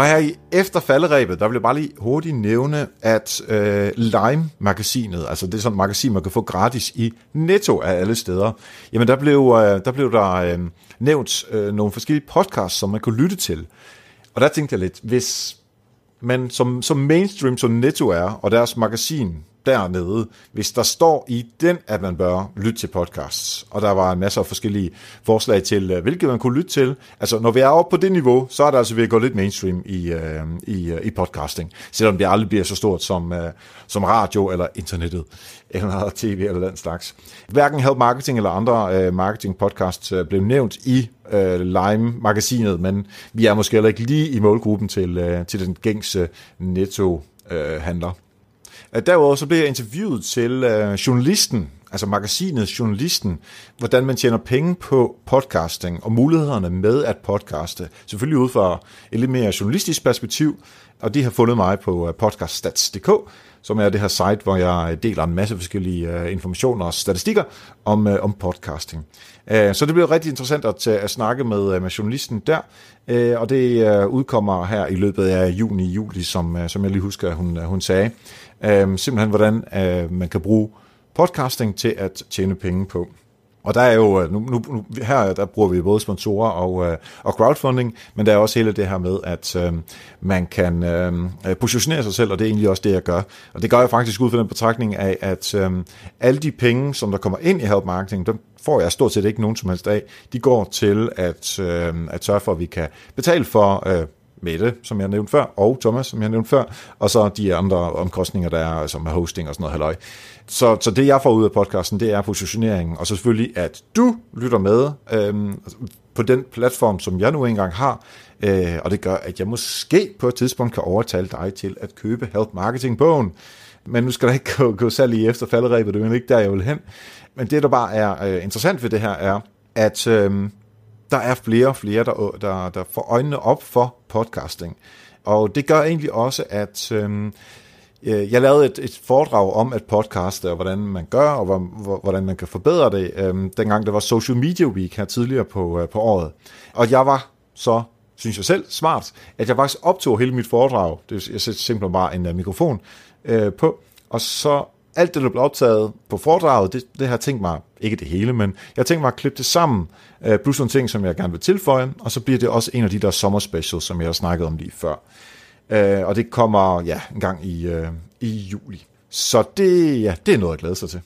Og her i efter falderæbet, der vil jeg bare lige hurtigt nævne, at øh, Lime-magasinet, altså det er sådan et magasin, man kan få gratis i Netto af alle steder, jamen der blev, øh, der, blev der øh, nævnt øh, nogle forskellige podcasts, som man kunne lytte til. Og der tænkte jeg lidt, hvis man som, som mainstream, som Netto er, og deres magasin dernede, hvis der står i den, at man bør lytte til podcasts, og der var en masse af forskellige forslag til, øh, hvilket man kunne lytte til. Altså, når vi er oppe på det niveau, så er det altså ved at gå lidt mainstream i, øh, i, øh, i podcasting, selvom det aldrig bliver så stort som, som radio eller internettet, eller tv eller den slags. Hverken Help Marketing eller andre marketing podcasts blev nævnt i Lime-magasinet, men vi er måske heller ikke lige i målgruppen til, til den gængse netto-handler. Øh, derudover så blev jeg interviewet til øh, journalisten, altså magasinet Journalisten, hvordan man tjener penge på podcasting og mulighederne med at podcaste. Selvfølgelig ud fra et lidt mere journalistisk perspektiv, og de har fundet mig på øh, podcaststats.dk, som er det her site, hvor jeg øh, deler en masse forskellige øh, informationer og statistikker om, øh, om podcasting. Uh, så det bliver rigtig interessant at, at snakke med, med journalisten der, uh, og det udkommer her i løbet af juni-juli, som, som jeg lige husker, hun, hun sagde. Øh, simpelthen, hvordan øh, man kan bruge podcasting til at tjene penge på. Og der er jo, øh, nu, nu, nu, her der bruger vi både sponsorer og, øh, og crowdfunding, men der er også hele det her med, at øh, man kan øh, positionere sig selv, og det er egentlig også det, jeg gør. Og det gør jeg faktisk ud fra den betragtning af, at øh, alle de penge, som der kommer ind i help marketing, dem får jeg stort set ikke nogen som helst af. De går til at, øh, at sørge for, at vi kan betale for øh, Mette, som jeg nævnte før, og Thomas, som jeg nævnte før, og så de andre omkostninger, der er, som er hosting og sådan noget halløj. Så, så det, jeg får ud af podcasten, det er positioneringen, og så selvfølgelig, at du lytter med øhm, på den platform, som jeg nu engang har, øh, og det gør, at jeg måske på et tidspunkt kan overtale dig til at købe Help Marketing-bogen. Men nu skal der ikke gå, gå salg i efter falderæbet, det er ikke der, jeg vil hen. Men det, der bare er øh, interessant ved det her, er, at øh, der er flere og flere, der, der, der får øjnene op for podcasting. Og det gør egentlig også, at øhm, øh, jeg lavede et, et foredrag om at podcaste, og hvordan man gør, og hvordan man kan forbedre det, øh, dengang der var Social Media Week her tidligere på, øh, på året. Og jeg var så synes jeg selv, smart, at jeg faktisk optog hele mit foredrag. Det, jeg sætter simpelthen bare en uh, mikrofon øh, på, og så alt det, der blev optaget på foredraget, det, det har jeg tænkt mig, ikke det hele, men jeg tænkte mig at klippe det sammen, øh, plus nogle ting, som jeg gerne vil tilføje, og så bliver det også en af de der sommerspecials, som jeg har snakket om lige før. Øh, og det kommer, ja, en gang i, øh, i juli. Så det, ja, det er noget at glæde sig til.